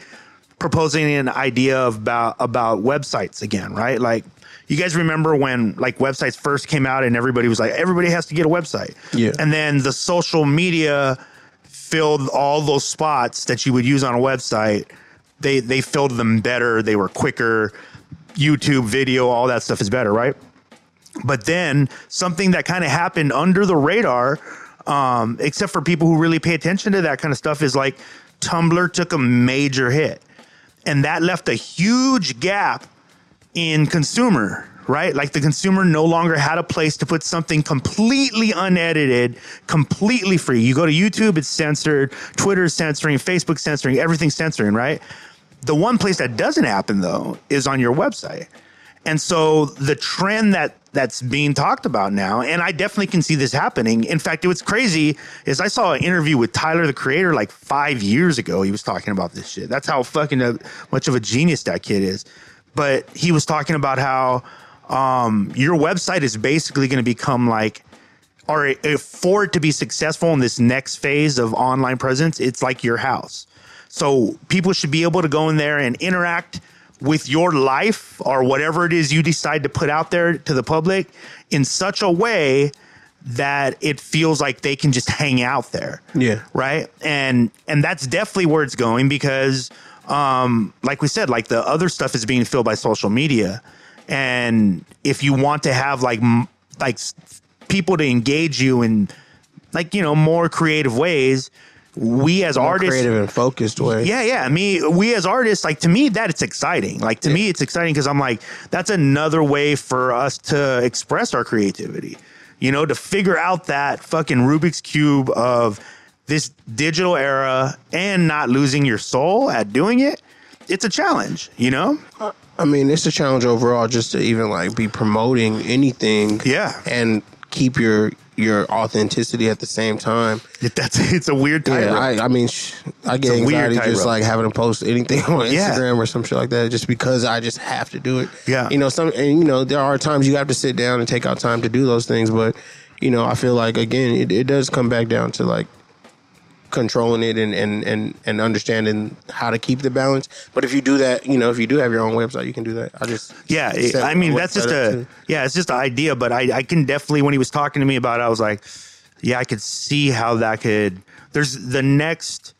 proposing an idea of about about websites again, right? Like you guys remember when like websites first came out and everybody was like everybody has to get a website. Yeah. And then the social media filled all those spots that you would use on a website. They they filled them better, they were quicker. YouTube video, all that stuff is better, right? But then something that kind of happened under the radar um, except for people who really pay attention to that kind of stuff, is like Tumblr took a major hit, and that left a huge gap in consumer, right? Like the consumer no longer had a place to put something completely unedited, completely free. You go to YouTube, it's censored, Twitter's censoring, Facebook's censoring, everything's censoring, right? The one place that doesn't happen though is on your website. And so the trend that that's being talked about now, and I definitely can see this happening. In fact, what's crazy is I saw an interview with Tyler the Creator like five years ago. He was talking about this shit. That's how fucking a, much of a genius that kid is. But he was talking about how um, your website is basically going to become like, or for it to be successful in this next phase of online presence, it's like your house. So people should be able to go in there and interact with your life or whatever it is you decide to put out there to the public in such a way that it feels like they can just hang out there. Yeah. Right. And and that's definitely where it's going because um like we said, like the other stuff is being filled by social media. And if you want to have like m- like people to engage you in like, you know, more creative ways, we as More artists creative and focused way. yeah, yeah. Me, we as artists, like to me, that it's exciting. Like to me, it's exciting because I'm like, that's another way for us to express our creativity. You know, to figure out that fucking Rubik's cube of this digital era and not losing your soul at doing it. It's a challenge. You know. I mean, it's a challenge overall just to even like be promoting anything. Yeah. And keep your your authenticity at the same time. It- That's it's a weird Yeah, title. I, I mean, sh- I get It's anxiety just like having to post anything on Yeah. Instagram or some shit like that, just because I just have to do it. Yeah. you know, some and you know there are times you have to sit down and take out time to do those things, but you know, I feel like again, it, it does come back down to like controlling it and, and and and understanding how to keep the balance. But if you do that, you know, if you do have your own website, you can do that. I just Yeah, it- I mean that's just a too. yeah, it's just an idea, but I I can definitely when he was talking to me about it, I was like, yeah, I could see how that could. There's the next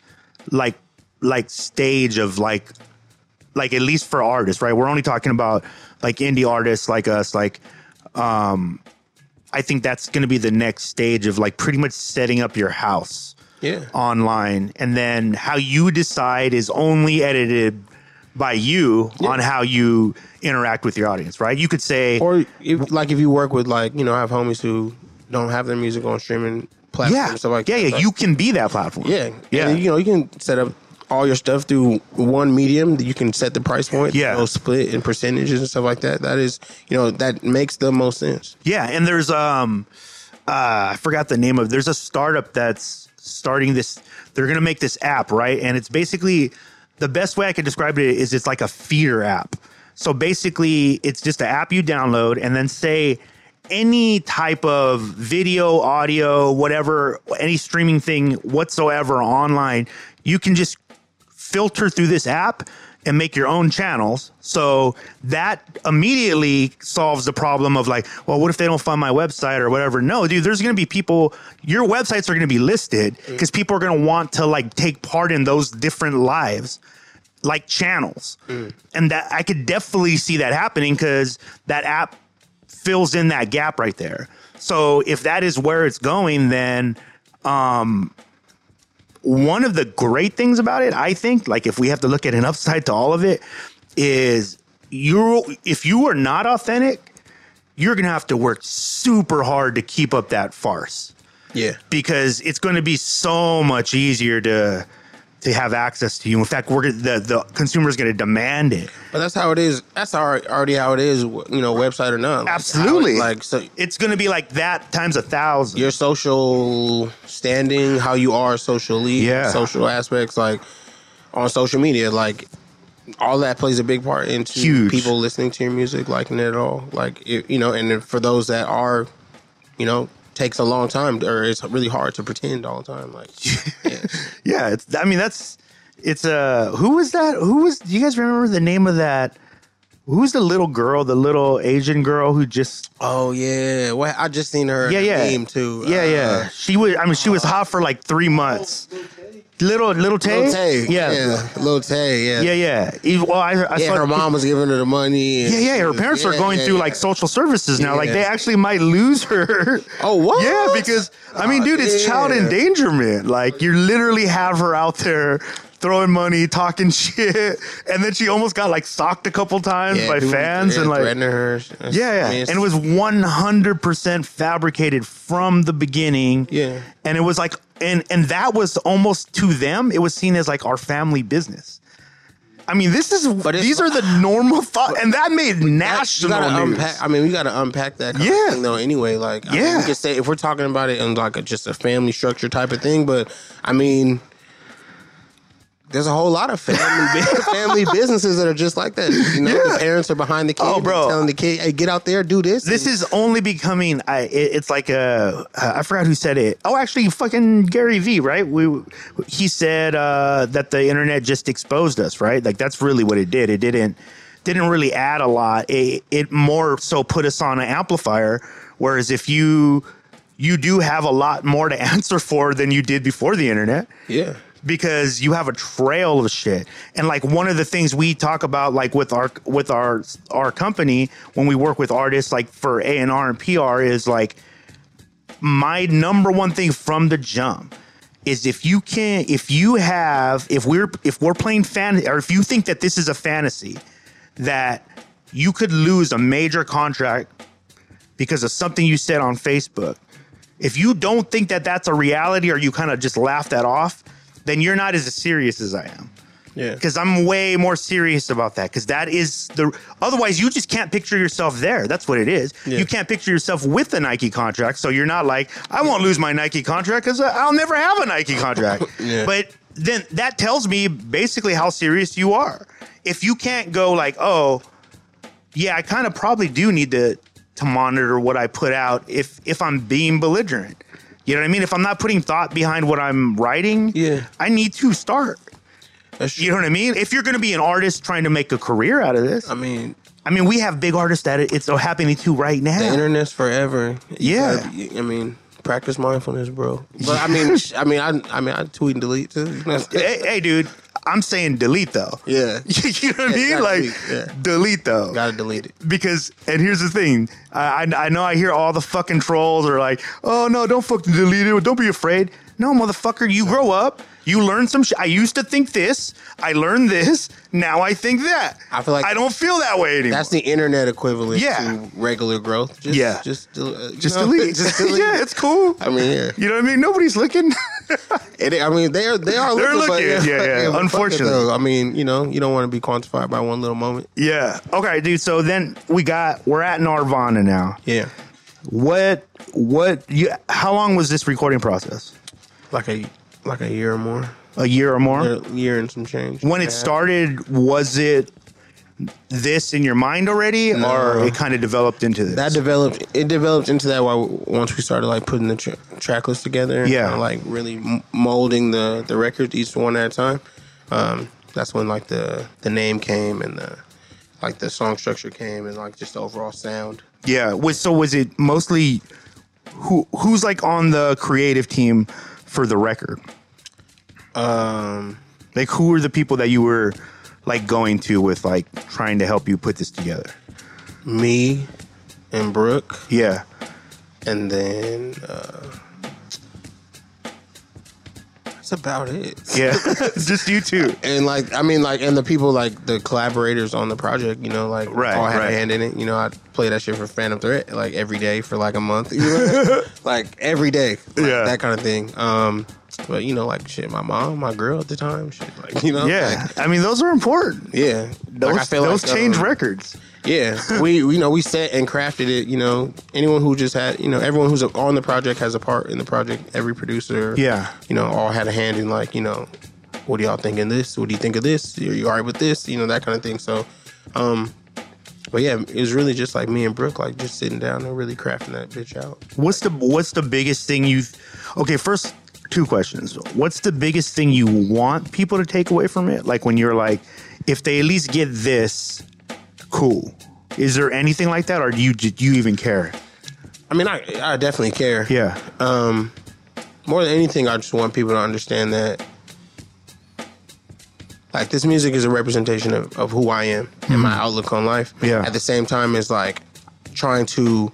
like like stage of like like at least for artists, right? We're only talking about like indie artists like us, like um I think that's going to be the next stage of like pretty much setting up your house Yeah. online. And then how you decide is only edited by you on how you interact with your audience right? You could say Or if, like if you work with like you know I have homies who don't have their music on streaming platforms yeah. stuff like yeah that. yeah you can be that platform. Yeah. Yeah. And, you know you can set up all your stuff through one medium. You can set the price point. Yeah. you know, split in percentages and stuff like that. That is you know that makes the most sense. Yeah, and there's um uh I forgot the name of there's a startup that's starting this they're going to make this app, right? And it's basically the best way I can describe it is it's like a feeder app. So basically it's just an app you download and then say any type of video, audio, whatever, any streaming thing whatsoever online, you can just filter through this app and make your own channels. So that immediately solves the problem of like, well, what if they don't find my website or whatever? No, dude, there's going to be people, your websites are going to be listed because people are going to want to like take part in those different lives like channels. And that I could definitely see that happening because that app fills in that gap right there. So if that is where it's going, then um, one of the great things about it, I think, like if we have to look at an upside to all of it, is you're if you are not authentic, you're gonna have to work super hard to keep up that farce. Yeah, because it's going to be so much easier to to have access to you. In fact, we're the the consumer is going to demand it. but that's how it is. That's already already how it is. You know, website or not. Like, Absolutely. it- like so. It's going to be like that times a thousand. your social standing, how you are socially, Yeah. social aspects, like on social media, like all that plays a big part into Huge. people listening to your music, liking it at all. Like it, you know, and for those that are, you know, takes a long time, or it's really hard to pretend all the time. Like, yeah. Yeah, it's. I mean, that's. It's uh Who was that? Who was? Do you guys remember the name of that? Who's the little girl? The little Asian girl who just. oh yeah, well, I just seen her Yeah, yeah. name too. Yeah, Uh, yeah. She was. I mean, she was hot for like three months. Little little Tay. Lil Tay. Yeah. Yeah. Lil Tay. Yeah. Yeah, yeah. Well, I, I Yeah, saw her mom was giving her the money. and- Yeah, yeah. Her parents are Yeah, going yeah, through yeah. like social services now. Like Yeah. they actually might lose her. Oh, what? Yeah, because I mean, dude, it's ah, child yeah. endangerment. Like you literally have her out there throwing money, talking shit, and then she almost got like socked a couple times Yeah, by fans yeah, and like. threatening her. Yeah, yeah. I mean, and it was 100% fabricated from the beginning. Yeah. And it was like, and and that was almost to them, it was seen as like our family business. I mean, this is But these are the normal thought, and that made national news. unpack. I mean, we gotta unpack that. Kind Yeah. Of thing, though. Anyway, like, I mean, Yeah. we could say if we're talking about it in like a, just a family structure type of thing, but I mean, there's a whole lot of family family businesses that are just like that. You know, Yeah. the parents are behind the kid, Oh, bro. telling the kid, "Hey, get out there, do this." This And- is only becoming. I. It, it's like a. I forgot who said it. Oh, actually, fucking Gary V. Right? We. He said uh, that the internet just exposed us. Right? Like that's really what it did. It didn't. Didn't really add a lot. It, it more so put us on an amplifier. Whereas if you you do have a lot more to answer for than you did before the internet yeah. Because you have a trail of shit. And like one of the things we talk about, like with our with our our company when we work with artists, like for A and R and PR, is like my number one thing from the jump is if you can if you have if we're if we're playing fan or if you think that this is a fantasy that you could lose a major contract because of something you said on Facebook if you don't think that that's a reality or you kind of just laugh that off then you're not as serious as i am Yeah. because i'm way more serious about that because that is the otherwise you just can't picture yourself there that's what it is Yeah. you can't picture yourself with the nike contract so you're not like i won't lose my nike contract because i'll never have a nike contract Yeah. but then that tells me basically how serious you are if you can't go like oh yeah, I kind of probably do need to to monitor what I put out if if I'm being belligerent. You know what I mean? If I'm not putting thought behind what I'm writing, Yeah. I need to start. You know what I mean? If you're going to be an artist trying to make a career out of this, I mean, I mean, we have big artists that it, it's so happening to right now. the internet's forever. Yeah. gotta I mean, practice mindfulness, bro. But I mean, I mean, I, I mean, I tweet and delete too. You know what I'm saying? hey, hey, dude, I'm saying delete though. Yeah. you know what I Yeah, mean? Like delete, yeah. delete though. Gotta delete it. because and here's the thing I, I I know I hear all the fucking trolls are like oh no don't fucking delete it don't be afraid no motherfucker you grow up you learn some shit I used to think this I learned this now I think that I feel like I don't feel that way anymore That's the internet equivalent Yeah. to regular growth. Just, Yeah. Just, uh, just know, delete just delete. yeah it's cool I mean, yeah. you know what I mean nobody's looking It, I mean, they are they are They're looking, but looking, yeah, yeah, but unfortunately. I mean, you know, you don't want to be quantified by one little moment. yeah okay dude so then we got we're at Nirvana now Yeah, what what you how long was this recording process like a like a year or more, a year or more a year and some change. when it started, was it this in your mind already, No. or it kind of developed into this? that developed it developed into that while once we started like putting the tra- track list together and Yeah. like really molding the the record each one at a time um that's when like the the name came and the like the song structure came and like just the overall sound yeah. Was so was it mostly who who's like on the creative team for the record? um Like who were the people that you were like going to with like trying to help you put this together? me and Brooke Yeah. and then uh that's about it Yeah. Just you two. and like I mean like and the people like the collaborators on the project, you know, like Right, all had right. a hand in it. You know, I play that shit for Phantom Threat like every day for like a month. You know? like every day. Like, Yeah. That kind of thing. Um but you know, like shit, my mom, my girl at the time, shit, like you know, Yeah. like, I mean, those are important. yeah. Those, like, those like, change um, records. yeah, we you know we set and crafted it. You know, anyone who just had you know everyone who's on the project has a part in the project. Every producer, Yeah. you know, all had a hand in like you know, what do y'all think in this? What do you think of this? Are you alright with this? You know that kind of thing. So, um, but yeah, it was really just like me and Brooke like just sitting down and really crafting that bitch out. What's the what's the biggest thing you Okay, first two questions. What's the biggest thing you want people to take away from it? Like when you're like if they at least get this cool. Is there anything like that or do you do you even care? I mean, I I definitely care. Yeah. Um, more than anything, I just want people to understand that like this music is a representation of, of who I am and my outlook on life. Yeah. At the same time, it's like trying to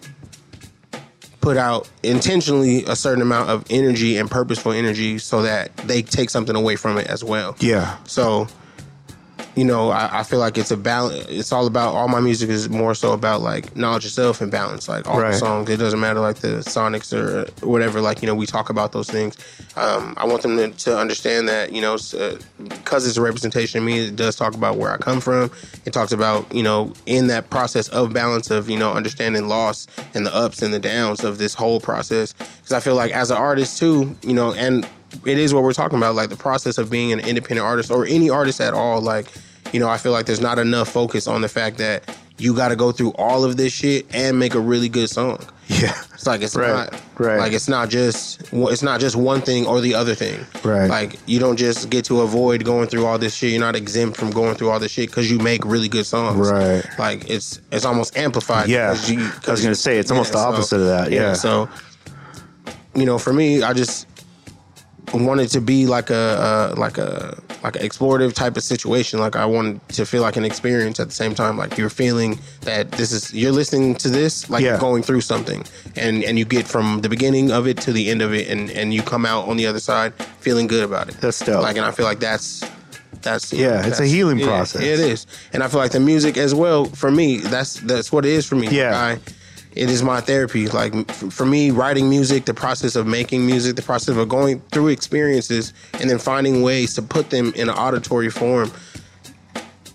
put out intentionally a certain amount of energy and purposeful energy so that they take something away from it as well. Yeah. So, you know, I, I feel like it's a balance. It's all about all my music is more so about like knowledge yourself and balance. Like all Right. the songs, it doesn't matter like the sonics or whatever. Like you know, we talk about those things. Um, I want them to, to understand that you know, s- uh, because it's a representation of me. It does talk about where I come from. It talks about you know, in that process of balance of you know, understanding loss and the ups and the downs of this whole process. Because I feel like as an artist too, you know, and it is what we're talking about, like the process of being an independent artist or any artist at all. Like, you know, I feel like there's not enough focus on the fact that you got to go through all of this shit and make a really good song. Yeah. It's like it's Right, not right. like it's not just it's not just one thing or the other thing. Right. Like you don't just get to avoid going through all this shit. You're not exempt from going through all this shit because you make really good songs. Right. Like it's it's almost amplified. Yeah. because you- I was gonna say, it's almost the opposite of that, yeah. So you know, for me, I just wanted to be like a uh, like a like an explorative type of situation. Like I wanted to feel like an experience at the same time. Like you're feeling that this is you're listening to this like Yeah. you're going through something, and and you get from the beginning of it to the end of it, and and you come out on the other side feeling good about it. That's dope. Like, and I feel like that's. That's Yeah, it's a healing yeah, process. It is, and I feel like the music as well. For me, that's that's what it is for me. Yeah. Like, I, it is my therapy. Like for me, writing music, the process of making music, the process of going through experiences, and then finding ways to put them in an auditory form.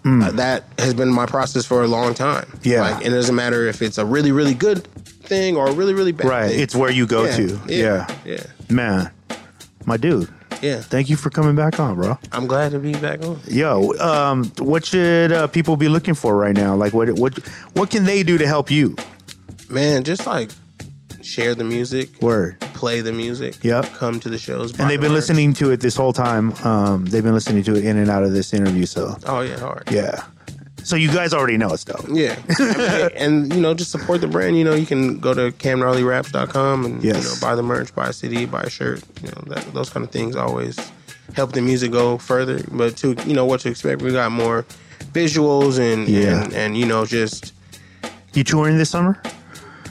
Hmm. uh, that has been my process for a long time. Yeah. like, and it doesn't matter if it's a really, really good thing or a really, really bad. Right. thing. It's where you go Yeah, to. yeah, Yeah. yeah, Man, my dude. yeah. Thank you for coming back on, bro. I'm glad to be back on. Yo, um, what should uh, people be looking for right now? Like, what what what can they do to help you? Man, just like share the music, Word. play the music. Yep. Come to the shows. And they've been listening to it this whole time. Um, they've been listening to it in and out of this interview. So Oh yeah, hard. yeah. So you guys already know it's dope. Yeah. and, you know, just support the brand. You know, you can go to camgnarlyraps.com and, Yes. you know, buy the merch, buy a CD, buy a shirt. You know, that, those kind of things always help the music go further. But to, you know, what to expect, we got more visuals and, Yeah. and, and, you know, just, You touring this summer?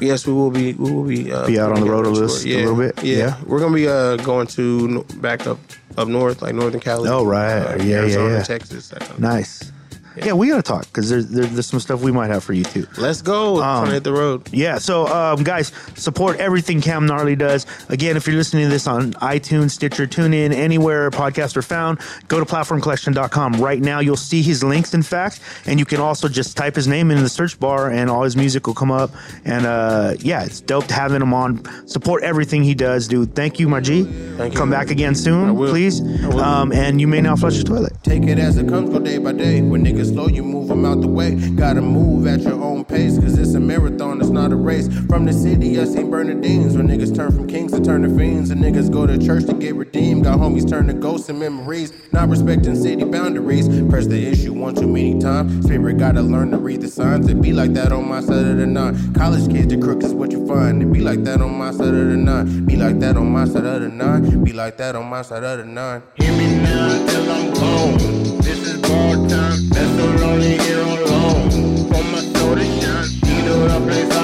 Yes, we will be, we will be, uh, Be out on the road a little- a little bit? Yeah. Yeah. We're going to be, uh, going to back up, up north, like Northern Cali. Oh, right. uh, Yeah, yeah, Arizona, yeah. Texas. That kind of Nice. Yeah, we gotta talk because there's, there's there's some stuff we might have for you too. Let's go. Um, hit the road. Yeah, so um, guys, support everything Cam Gnarly does. Again, if you're listening to this on iTunes, Stitcher, TuneIn, anywhere podcasts are found, go to platformcollection.com. Right now, you'll see his links, in fact, and you can also just type his name in the search bar and all his music will come up. And uh, yeah, it's dope having him on. Support everything he does, dude. Thank you, my G. Thank you. Come back again soon, will. please. I will. Um, and you may now flush the toilet. Take it as it comes, go day by day. When niggas slow, you move them out the way. Gotta move at your own pace, cause it's a marathon, it's not a race. From the city of St. Bernardines, where niggas turn from kings to turn to fiends, and niggas go to church to get redeemed. Got homies turn to ghosts and memories, not respecting city boundaries. Press the issue one too many times. Spirit gotta learn to read the signs. It be like that on my side of the nine. College kids, the crook is what you find. It be like that on my side of the nine. Be like that on my side of the nine. Be like that on my side of the nine. Hear me now till I'm gone. This is bar time. That's so lonely here alone. For my soul to shine. Know the place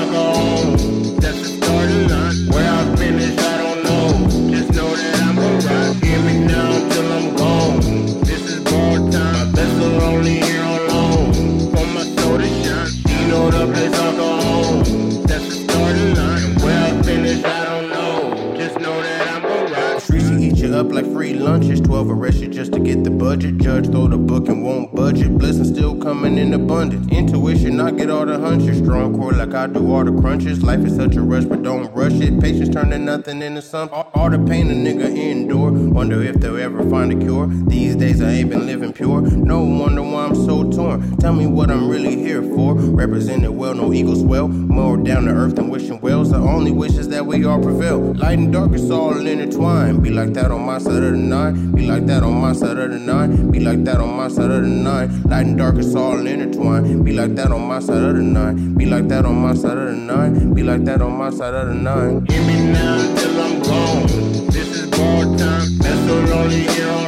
coming get all the hunches. Strong core like I do all the crunches. Life is such a rush, but don't rush it. Patience turning nothing into something. All, all the pain a nigga endure. Wonder if they'll ever find a cure. These days I ain't been living pure. No wonder why I'm so torn. Tell me what I'm really here for. Represented well, no ego swell. More down to earth than wishing wells. The only wish is that we all prevail. Light and dark is all intertwined. Be like that on my side of the nine. Be like that on my side of the nine. Be like that on my side of the nine. Light and dark is all intertwined. Be like that on my side of the nine. Be like that on my side of the nine. Be like that on my side of the nine. Give me now till I'm gone. This is ball time. That's the lonely here